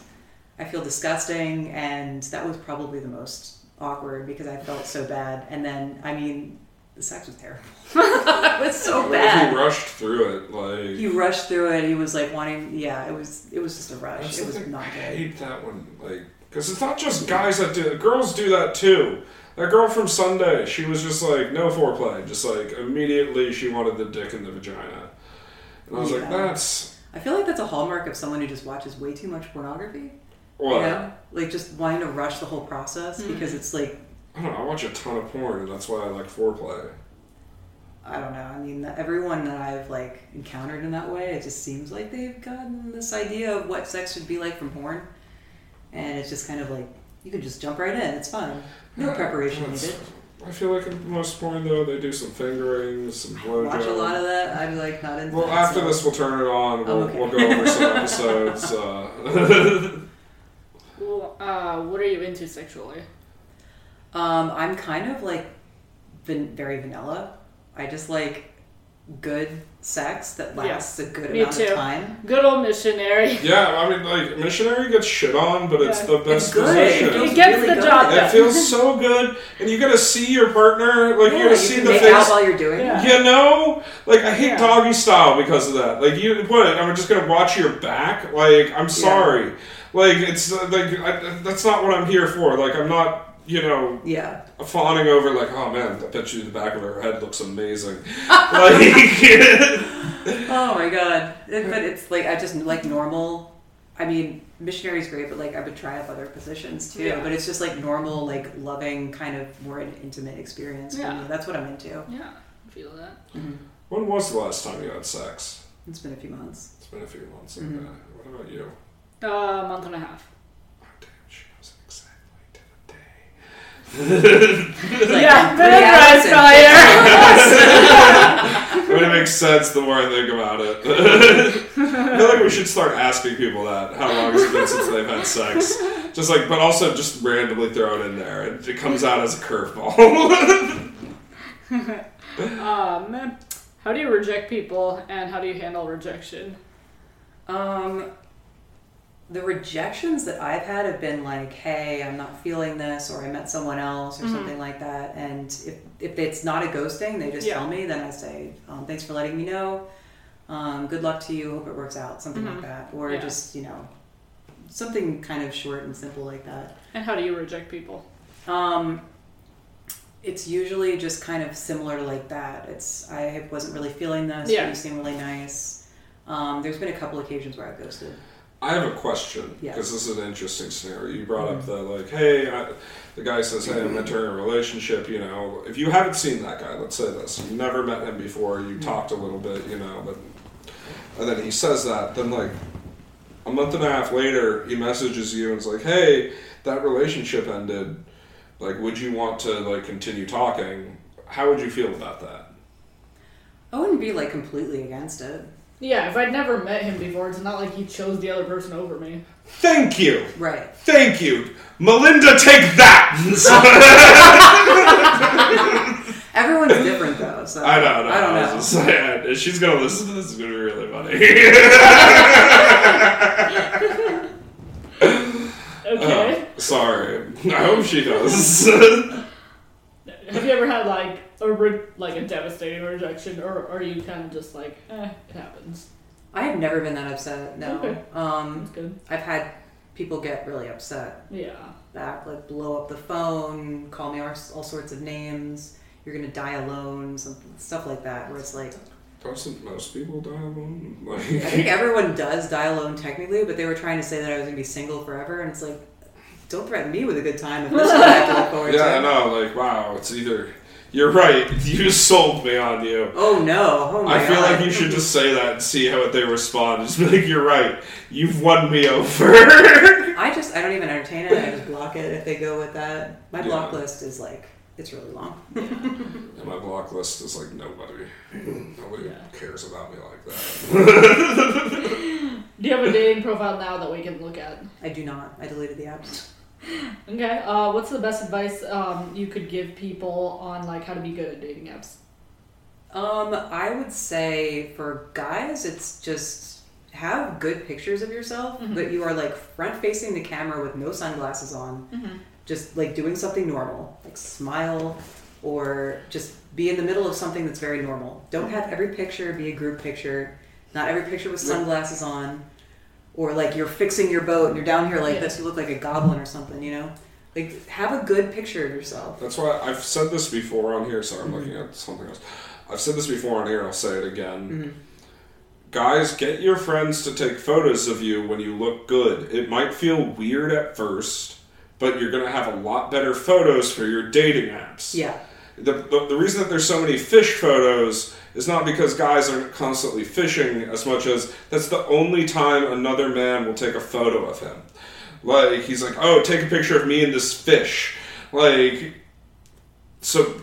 I feel disgusting, and that was probably the most awkward because I felt so bad. And then, I mean, the sex was terrible. it was so bad. he rushed through it? Like, He rushed through it. He was like wanting. Yeah, it was. It was just a rush. It was not I hate that one. Like, because it's not just guys that do it. Girls do that too. That girl from Sunday, she was just like, no foreplay. Just like, immediately she wanted the dick in the vagina. And I was like, that's. I feel like that's a hallmark of someone who just watches way too much pornography. What? You know, like just wanting to rush the whole process Mm-hmm. because it's like I don't know. I watch a ton of porn, and that's why I like foreplay. I don't know. I mean, everyone that I've like encountered in that way, it just seems like they've gotten this idea of what sex should be like from porn, and it's just kind of like you can just jump right in. It's fun. No Yeah, preparation needed. I feel like in most porn, though, they do some fingerings, some blowjobs. Watch a lot of that. I'd be like not into. Well, that, after so- this, we'll turn it on. We'll, okay. we'll go over some episodes. Uh, Well, uh, what are you into sexually? Um, I'm kind of like van- very vanilla. I just like good sex that lasts a good me amount too. of time. Good old missionary. yeah, I mean, like missionary gets shit on, but it's the best It's good. position. It feels gets really the good. job It feels so good, and you gotta see your partner. Like Yeah, you gotta you see can the make face. out while you're doing Yeah. You know, like I hate Yeah. doggy style because of that. Like you, what? I'm just gonna watch your back. Like I'm sorry. Like it's like I, that's not what I'm here for. Like I'm not you know, Yeah. fawning over like, oh man, I bet you the back of her head looks amazing. like, Oh my god. It- but it's like I just like normal. I mean, missionary's great, but like I would try up other positions too. Yeah. But it's just like normal, like loving, kind of more an intimate experience for Yeah. me. That's what I'm into. Yeah, I feel that. when was the last time you had sex? It's been a few months. It's been a few months. Okay. Mhm. What about you? Uh, a month and a half. Oh, damn, she knows exactly to the day. Like, yeah, three three hours and I it makes sense the more I think about it. I feel like we should start asking people that. How long has it been since they've had sex? Just like, but also just randomly throw it in there. It, it comes out as a curveball. Um, how do you reject people and how do you handle rejection? Um, the rejections that I've had have been like, "Hey, I'm not feeling this," or "I met someone else," or Mhm. something like that. And if if it's not a ghosting, they just Yeah. tell me. Then I say, um, "Thanks for letting me know. Um, good luck to you. Hope it works out." Something Mhm. like that, or Yeah. just you know, something kind of short and simple like that. And how do you reject people? Um, it's usually just kind of similar to like that. It's I wasn't really feeling this. Yeah. You seem really nice. Um, there's been a couple occasions where I've ghosted. I have a question because this is an interesting scenario. You brought up mm-hmm. the like, hey, I, the guy says, hey, I'm mm-hmm. entering a relationship. You know, if you haven't seen that guy, let's say this, you never met him before, you mm-hmm. talked a little bit, you know, but and then he says that, then like a month and a half later, he messages you and is like, hey, that relationship ended. Like, would you want to like continue talking? How would you feel about that? I wouldn't be like completely against it. Yeah, if I'd never met him before, it's not like he chose the other person over me. Thank you. Right. Thank you. Melinda, take that! Everyone's different though, so I know, I don't I was know. just saying, if she's gonna listen to this, it's gonna be really funny. Okay. Uh, sorry. I hope she does. Have you ever had like a re- like a devastating rejection, or are you kind of just like, eh, it happens? I have never been that upset. No. Okay. Um, That's good. I've had people get really upset Yeah. back, like blow up the phone, call me all, all sorts of names. You're gonna die alone, some stuff like that. Where it's like, Doesn't most people die alone? Like, I think everyone does die alone technically, but they were trying to say that I was gonna be single forever, and it's like, don't threaten me with a good time if this is what I have to look forward yeah, I know. Like, wow, it's either. You're right. You sold me on you. Oh no! Oh my I feel god! like you should just say that and see how they respond. Just be like, "You're right. You've won me over." I just I don't even entertain it. I just block it if they go with that. My Yeah. block list is like it's really long. And my block list is like nobody. Nobody Yeah. cares about me like that. Do you have a dating profile now that we can look at? I do not. I deleted the apps. Okay. Uh, what's the best advice um, you could give people on like how to be good at dating apps? Um, I would say for guys, it's just have good pictures of yourself, Mhm. but you are like front facing the camera with no sunglasses on, Mm-hmm. just like doing something normal, like smile or just be in the middle of something that's very normal. Don't have every picture be a group picture, not every picture with sunglasses on, or like you're fixing your boat and you're down here like Yeah. this, you look like a goblin or something, you know? Like have a good picture of yourself. That's why I've said this before on here. Sorry, I'm Mm-hmm. looking at something else. I've said this before on here. I'll say it again. Mhm. Guys, get your friends to take photos of you when you look good. It might feel weird at first, but you're gonna have a lot better photos for your dating apps. Yeah. The, the, the reason that there's so many fish photos is not because guys are constantly fishing as much as that's the only time another man will take a photo of him. Like, he's like, oh, take a picture of me and this fish. Like, so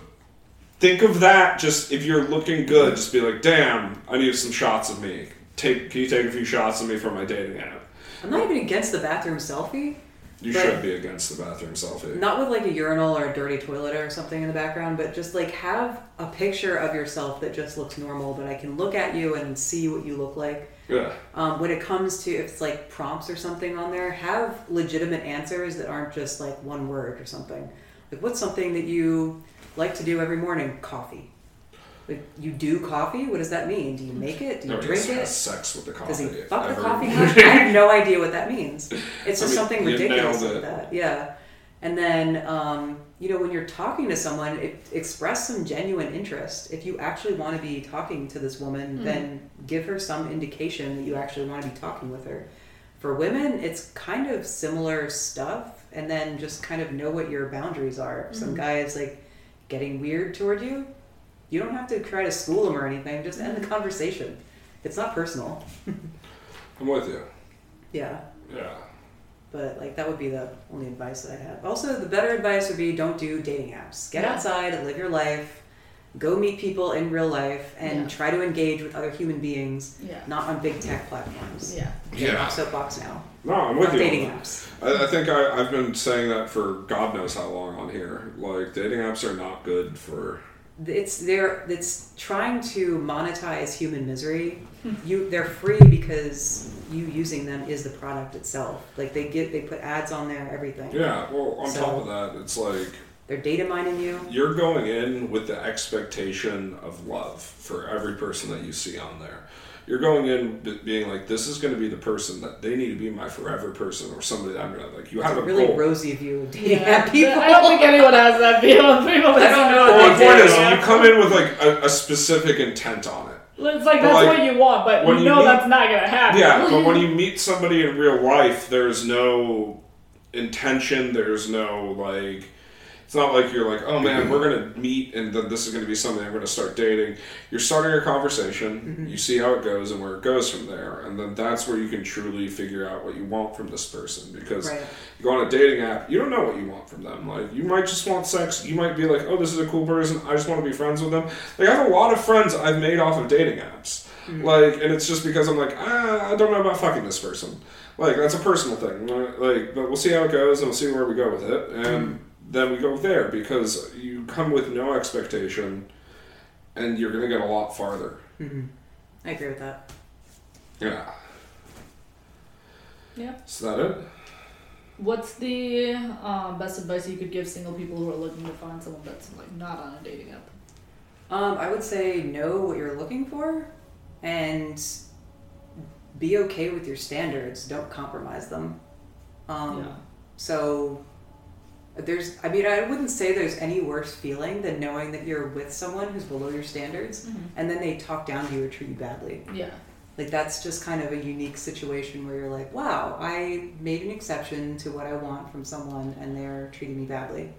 think of that just if you're looking good, just be like, damn, I need some shots of me. Take, can you take a few shots of me for my dating app? I'm not even against the bathroom selfie. You But- should be against the bathroom selfie. Not with like a urinal or a dirty toilet or something in the background, but just like have a picture of yourself that just looks normal, but I can look at you and see what you look like. Yeah. Um, when it comes to if it's like prompts or something on there, have legitimate answers that aren't just like one word or something. Like, what's something that you like to do every morning? Coffee. Like, you do coffee? What does that mean? Do you make it? Do you Nobody drink has it? sex with the coffee. Does he fuck the coffee much? I have no idea what that means. It's I just mean, something ridiculous like that. Yeah. And then, um, you know, when you're talking to someone, it, express some genuine interest. If you actually want to be talking to this woman, then give her some indication that you actually want to be talking with her. For women, it's kind of similar stuff, and then just kind of know what your boundaries are. If some guy is like getting weird toward you, you don't have to try to school them or anything. Just end the mm-hmm. conversation. It's not personal. I'm with you. Yeah. Yeah. But like that would be the only advice that I have. Also, the better advice would be don't do dating apps. Get Yeah. outside live your life. Go meet people in real life and Yeah. try to engage with other human beings, Yeah. not on big tech platforms. Yeah. Yeah. Soapbox now. No, I'm with Not you. dating apps. I, I think I, I've been saying that for God knows how long on here. Like dating apps are not good for. It's they're It's trying to monetize human misery. Hmm. You, they're free because you using them is the product itself. Like they get, they put ads on there, everything. Yeah. Well, on So- top of that, it's like They're data mining you. you're going in with the expectation of love for every person that you see on there. You're going in being like, this is going to be the person that they need to be my forever person or somebody that I'm going to like. You It's have a a really goal. rosy view of dating Yeah, people. I don't think anyone has that view of people. I don't know well, what the point is, you come in with like a, a specific intent on it. It's like But, that's like, what you want, but when you you know meet- that's not gonna happen. Yeah, but when you meet somebody in real life, there's no intention. There's no like. It's not like you're like, oh man, mm-hmm. we're gonna meet and then this is gonna be something I'm gonna start dating. You're starting a conversation. Mm-hmm. You see how it goes and where it goes from there, and then that's where you can truly figure out what you want from this person. Because Right. you go on a dating app, you don't know what you want from them. Like you might just want sex. You might be like, oh, this is a cool person. I just want to be friends with them. Like I have a lot of friends I've made off of dating apps. Mm-hmm. Like, and it's just because I'm like, ah, I don't know about fucking this person. Like that's a personal thing. Like, but we'll see how it goes and we'll see where we go with it, and then we go there because you come with no expectation, and you're gonna get a lot farther. I agree with that. Yeah. Yeah. Is that it? What's the um, best advice you could give single people who are looking to find someone that's like not on a dating app? Um, I would say know what you're looking for and be okay with your standards. Don't compromise them. Um, yeah. So there's, I mean, I wouldn't say there's any worse feeling than knowing that you're with someone who's below your standards Mhm. and then they talk down to you or treat you badly. Yeah. Like that's just kind of a unique situation where you're like, wow, I made an exception to what I want from someone and they're treating me badly.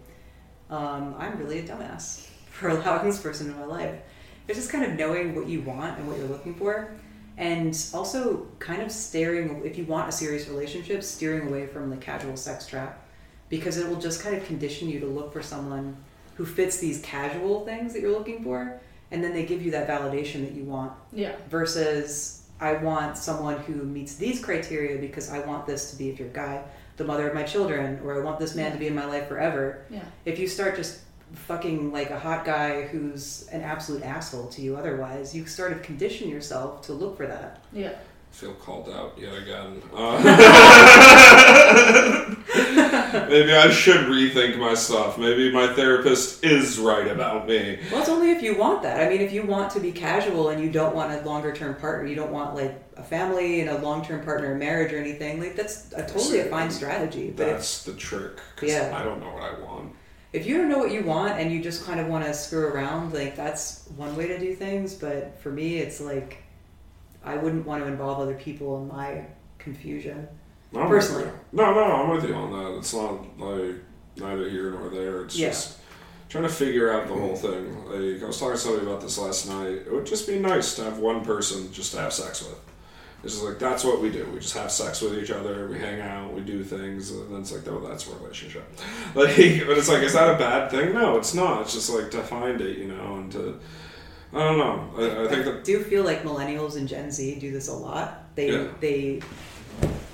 Um, I'm really a dumbass for allowing this person in my life. It's just kind of knowing what you want and what you're looking for. And also kind of staring, if you want a serious relationship, steering away from the casual sex trap because it will just kind of condition you to look for someone who fits these casual things that you're looking for. And then they give you that validation that you want Yeah. versus I want someone who meets these criteria because I want this to be, if you're a guy, the mother of my children, or I want this man to be in my life forever. Yeah. If you start just fucking like a hot guy who's an absolute asshole to you otherwise, you sort of condition yourself to look for that. Yeah. feel called out yet again. Uh, maybe I should rethink my stuff. Maybe my therapist is right about me. Well, it's only if you want that. I mean, if you want to be casual and you don't want a longer term partner, you don't want like a family and a long term partner, a marriage or anything, like that's a totally a fine strategy. But if That's the trick. Because Yeah. I don't know what I want. if you don't know what you want and you just kind of want to screw around, like that's one way to do things. But for me, it's like I wouldn't want to involve other people in my confusion. No, I'm Personally. No, no, I'm with you on that. It's not like neither here nor there. It's Yeah. just trying to figure out the whole thing. Like I was talking to somebody about this last night. It would just be nice to have one person just to have sex with. It's just like that's what we do. We just have sex with each other. We hang out. We do things, and then it's like, oh, that's a relationship. Like, but it's like, is that a bad thing? No, it's not. It's just like to find it, you know, and to. I don't know. I, I think that do feel like millennials and Gen Z do this a lot. They Yeah. they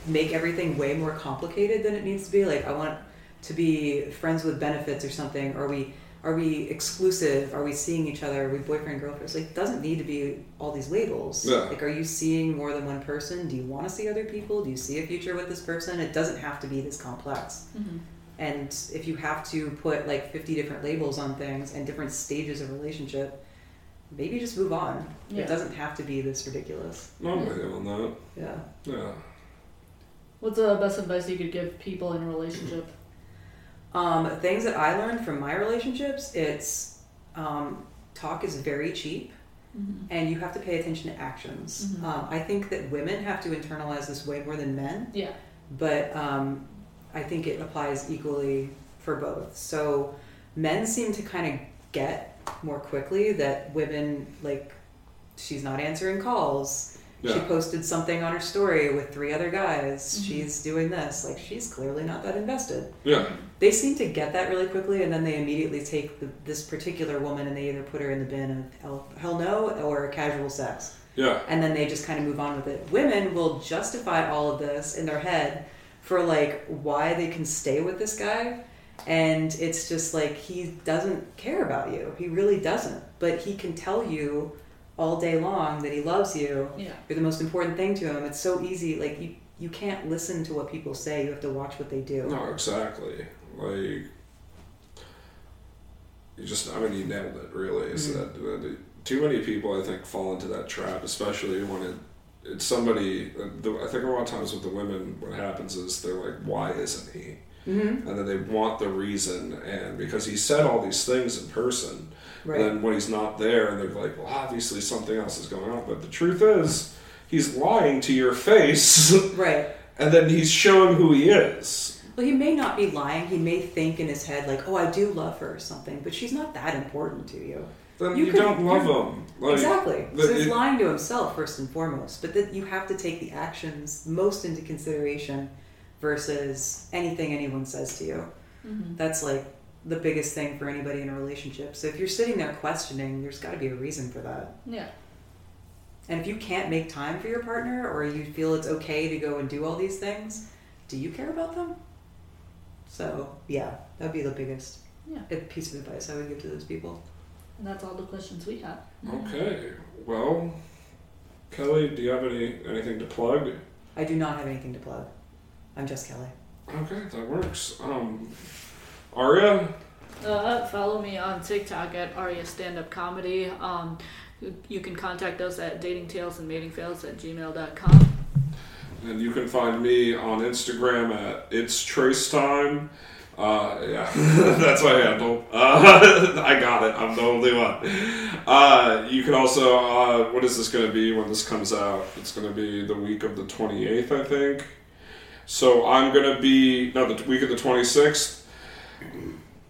make everything way more complicated than it needs to be. Like I want to be friends with benefits or something. Are we are we exclusive? Are we seeing each other? Are we boyfriend girlfriends? Like it doesn't need to be all these labels. Yeah. Like are you seeing more than one person? Do you want to see other people? Do you see a future with this person? It doesn't have to be this complex. Mm-hmm. And if you have to put like 50 different labels on things and different stages of relationship, maybe just move on. Yeah. It doesn't have to be this ridiculous. no, I'm with you on that. Yeah. Yeah. What's the best advice you could give people in a relationship? Um, things that I learned from my relationships, it's um, talk is very cheap. And you have to pay attention to actions. Um, I think that women have to internalize this way more than men, Yeah. but um, I think it applies equally for both. So men seem to kind of get more quickly that women like she's not answering calls. She posted something on her story with three other guys. Mm-hmm. She's doing this. Like she's clearly not that invested. Yeah. They seem to get that really quickly, and then they immediately take the, this particular woman and they either put her in the bin of hell, hell no or casual sex Yeah. and then they just kind of move on with it. Women will justify all of this in their head for like why they can stay with this guy. And it's just like he doesn't care about you. He really doesn't. But he can tell you all day long that he loves you. Yeah. You're the most important thing to him. It's so easy. Like you, you can't listen to what people say. You have to watch what they do. No, exactly. Like, you just, I mean, you nailed it, really. Is that, that too many people, I think, fall into that trap, especially when it, it's somebody, uh, I think a lot of times with the women, what happens is they're like, why isn't he? Mm-hmm. And then they want the reason, and because he said all these things in person, Right. and then when he's not there, and they're like, well, obviously something else is going on. But the truth is, he's lying to your face, Right. and then he's showing who he is. Well, he may not be lying. He may think in his head like, "Oh, I do love her" or something, but she's not that important to you. Then You you, could- don't love you're- him. Like, exactly. so he's it- lying to himself first and foremost, but that you have to take the actions most into consideration versus anything anyone says to you. Mm-hmm. That's like the biggest thing for anybody in a relationship. So if you're sitting there questioning, there's got to be a reason for that. Yeah. And if you can't make time for your partner or you feel it's okay to go and do all these things, do you care about them? So, yeah, that'd be the biggest Yeah. piece of advice I would give to those people. And that's all the questions we have. Okay. Well, Kelly, do you have any anything to plug? I do not have anything to plug. I'm just Kelly. Okay, that works. Um, Aria. Uh, follow me on TikTok at Aria Stand Up Comedy. Um, you- can contact us at datingtales and matingfails at gmail.com. And you can find me on Instagram at it's Trace Time. Uh, yeah, that's my handle. Uh, I got it. I'm the only one. Uh, you can also, uh, what is this going to be when this comes out? It's going to be the week of the 28th, I think. So I'm going to be, no, the week of the 26th.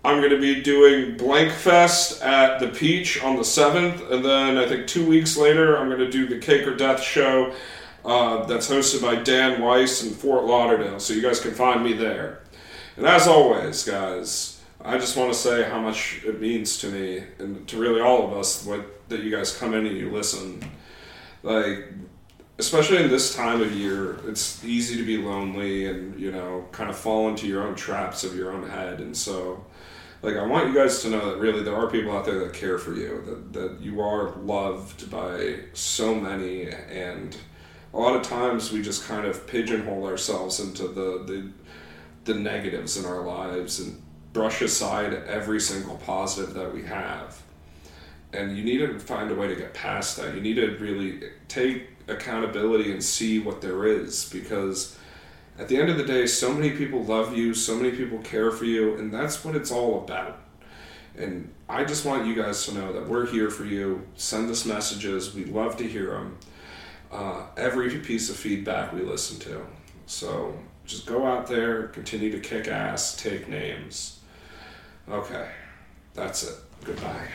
I'm going to be doing Blank Fest at the Peach on the 7th, and then I think two weeks later, I'm going to do the Cake or Death show uh, that's hosted by Dan Weiss in Fort Lauderdale, so you guys can find me there. And as always, guys, I just want to say how much it means to me and to really all of us what that you guys come in and you listen. Like, especially in this time of year, it's easy to be lonely and you know kind of fall into your own traps of your own head, and so. Like I want you guys to know that really there are people out there that care for you, that, that you are loved by so many, and a lot of times we just kind of pigeonhole ourselves into the, the the negatives in our lives and brush aside every single positive that we have. And you need to find a way to get past that. You need to really take accountability and see what there is because at the end of the day, so many people love you, so many people care for you, and that's what it's all about. And I just want you guys to know that we're here for you. Send us messages. We love to hear them. Uh, every piece of feedback we listen to. So just go out there, continue to kick ass, take names. Okay, that's it. Goodbye.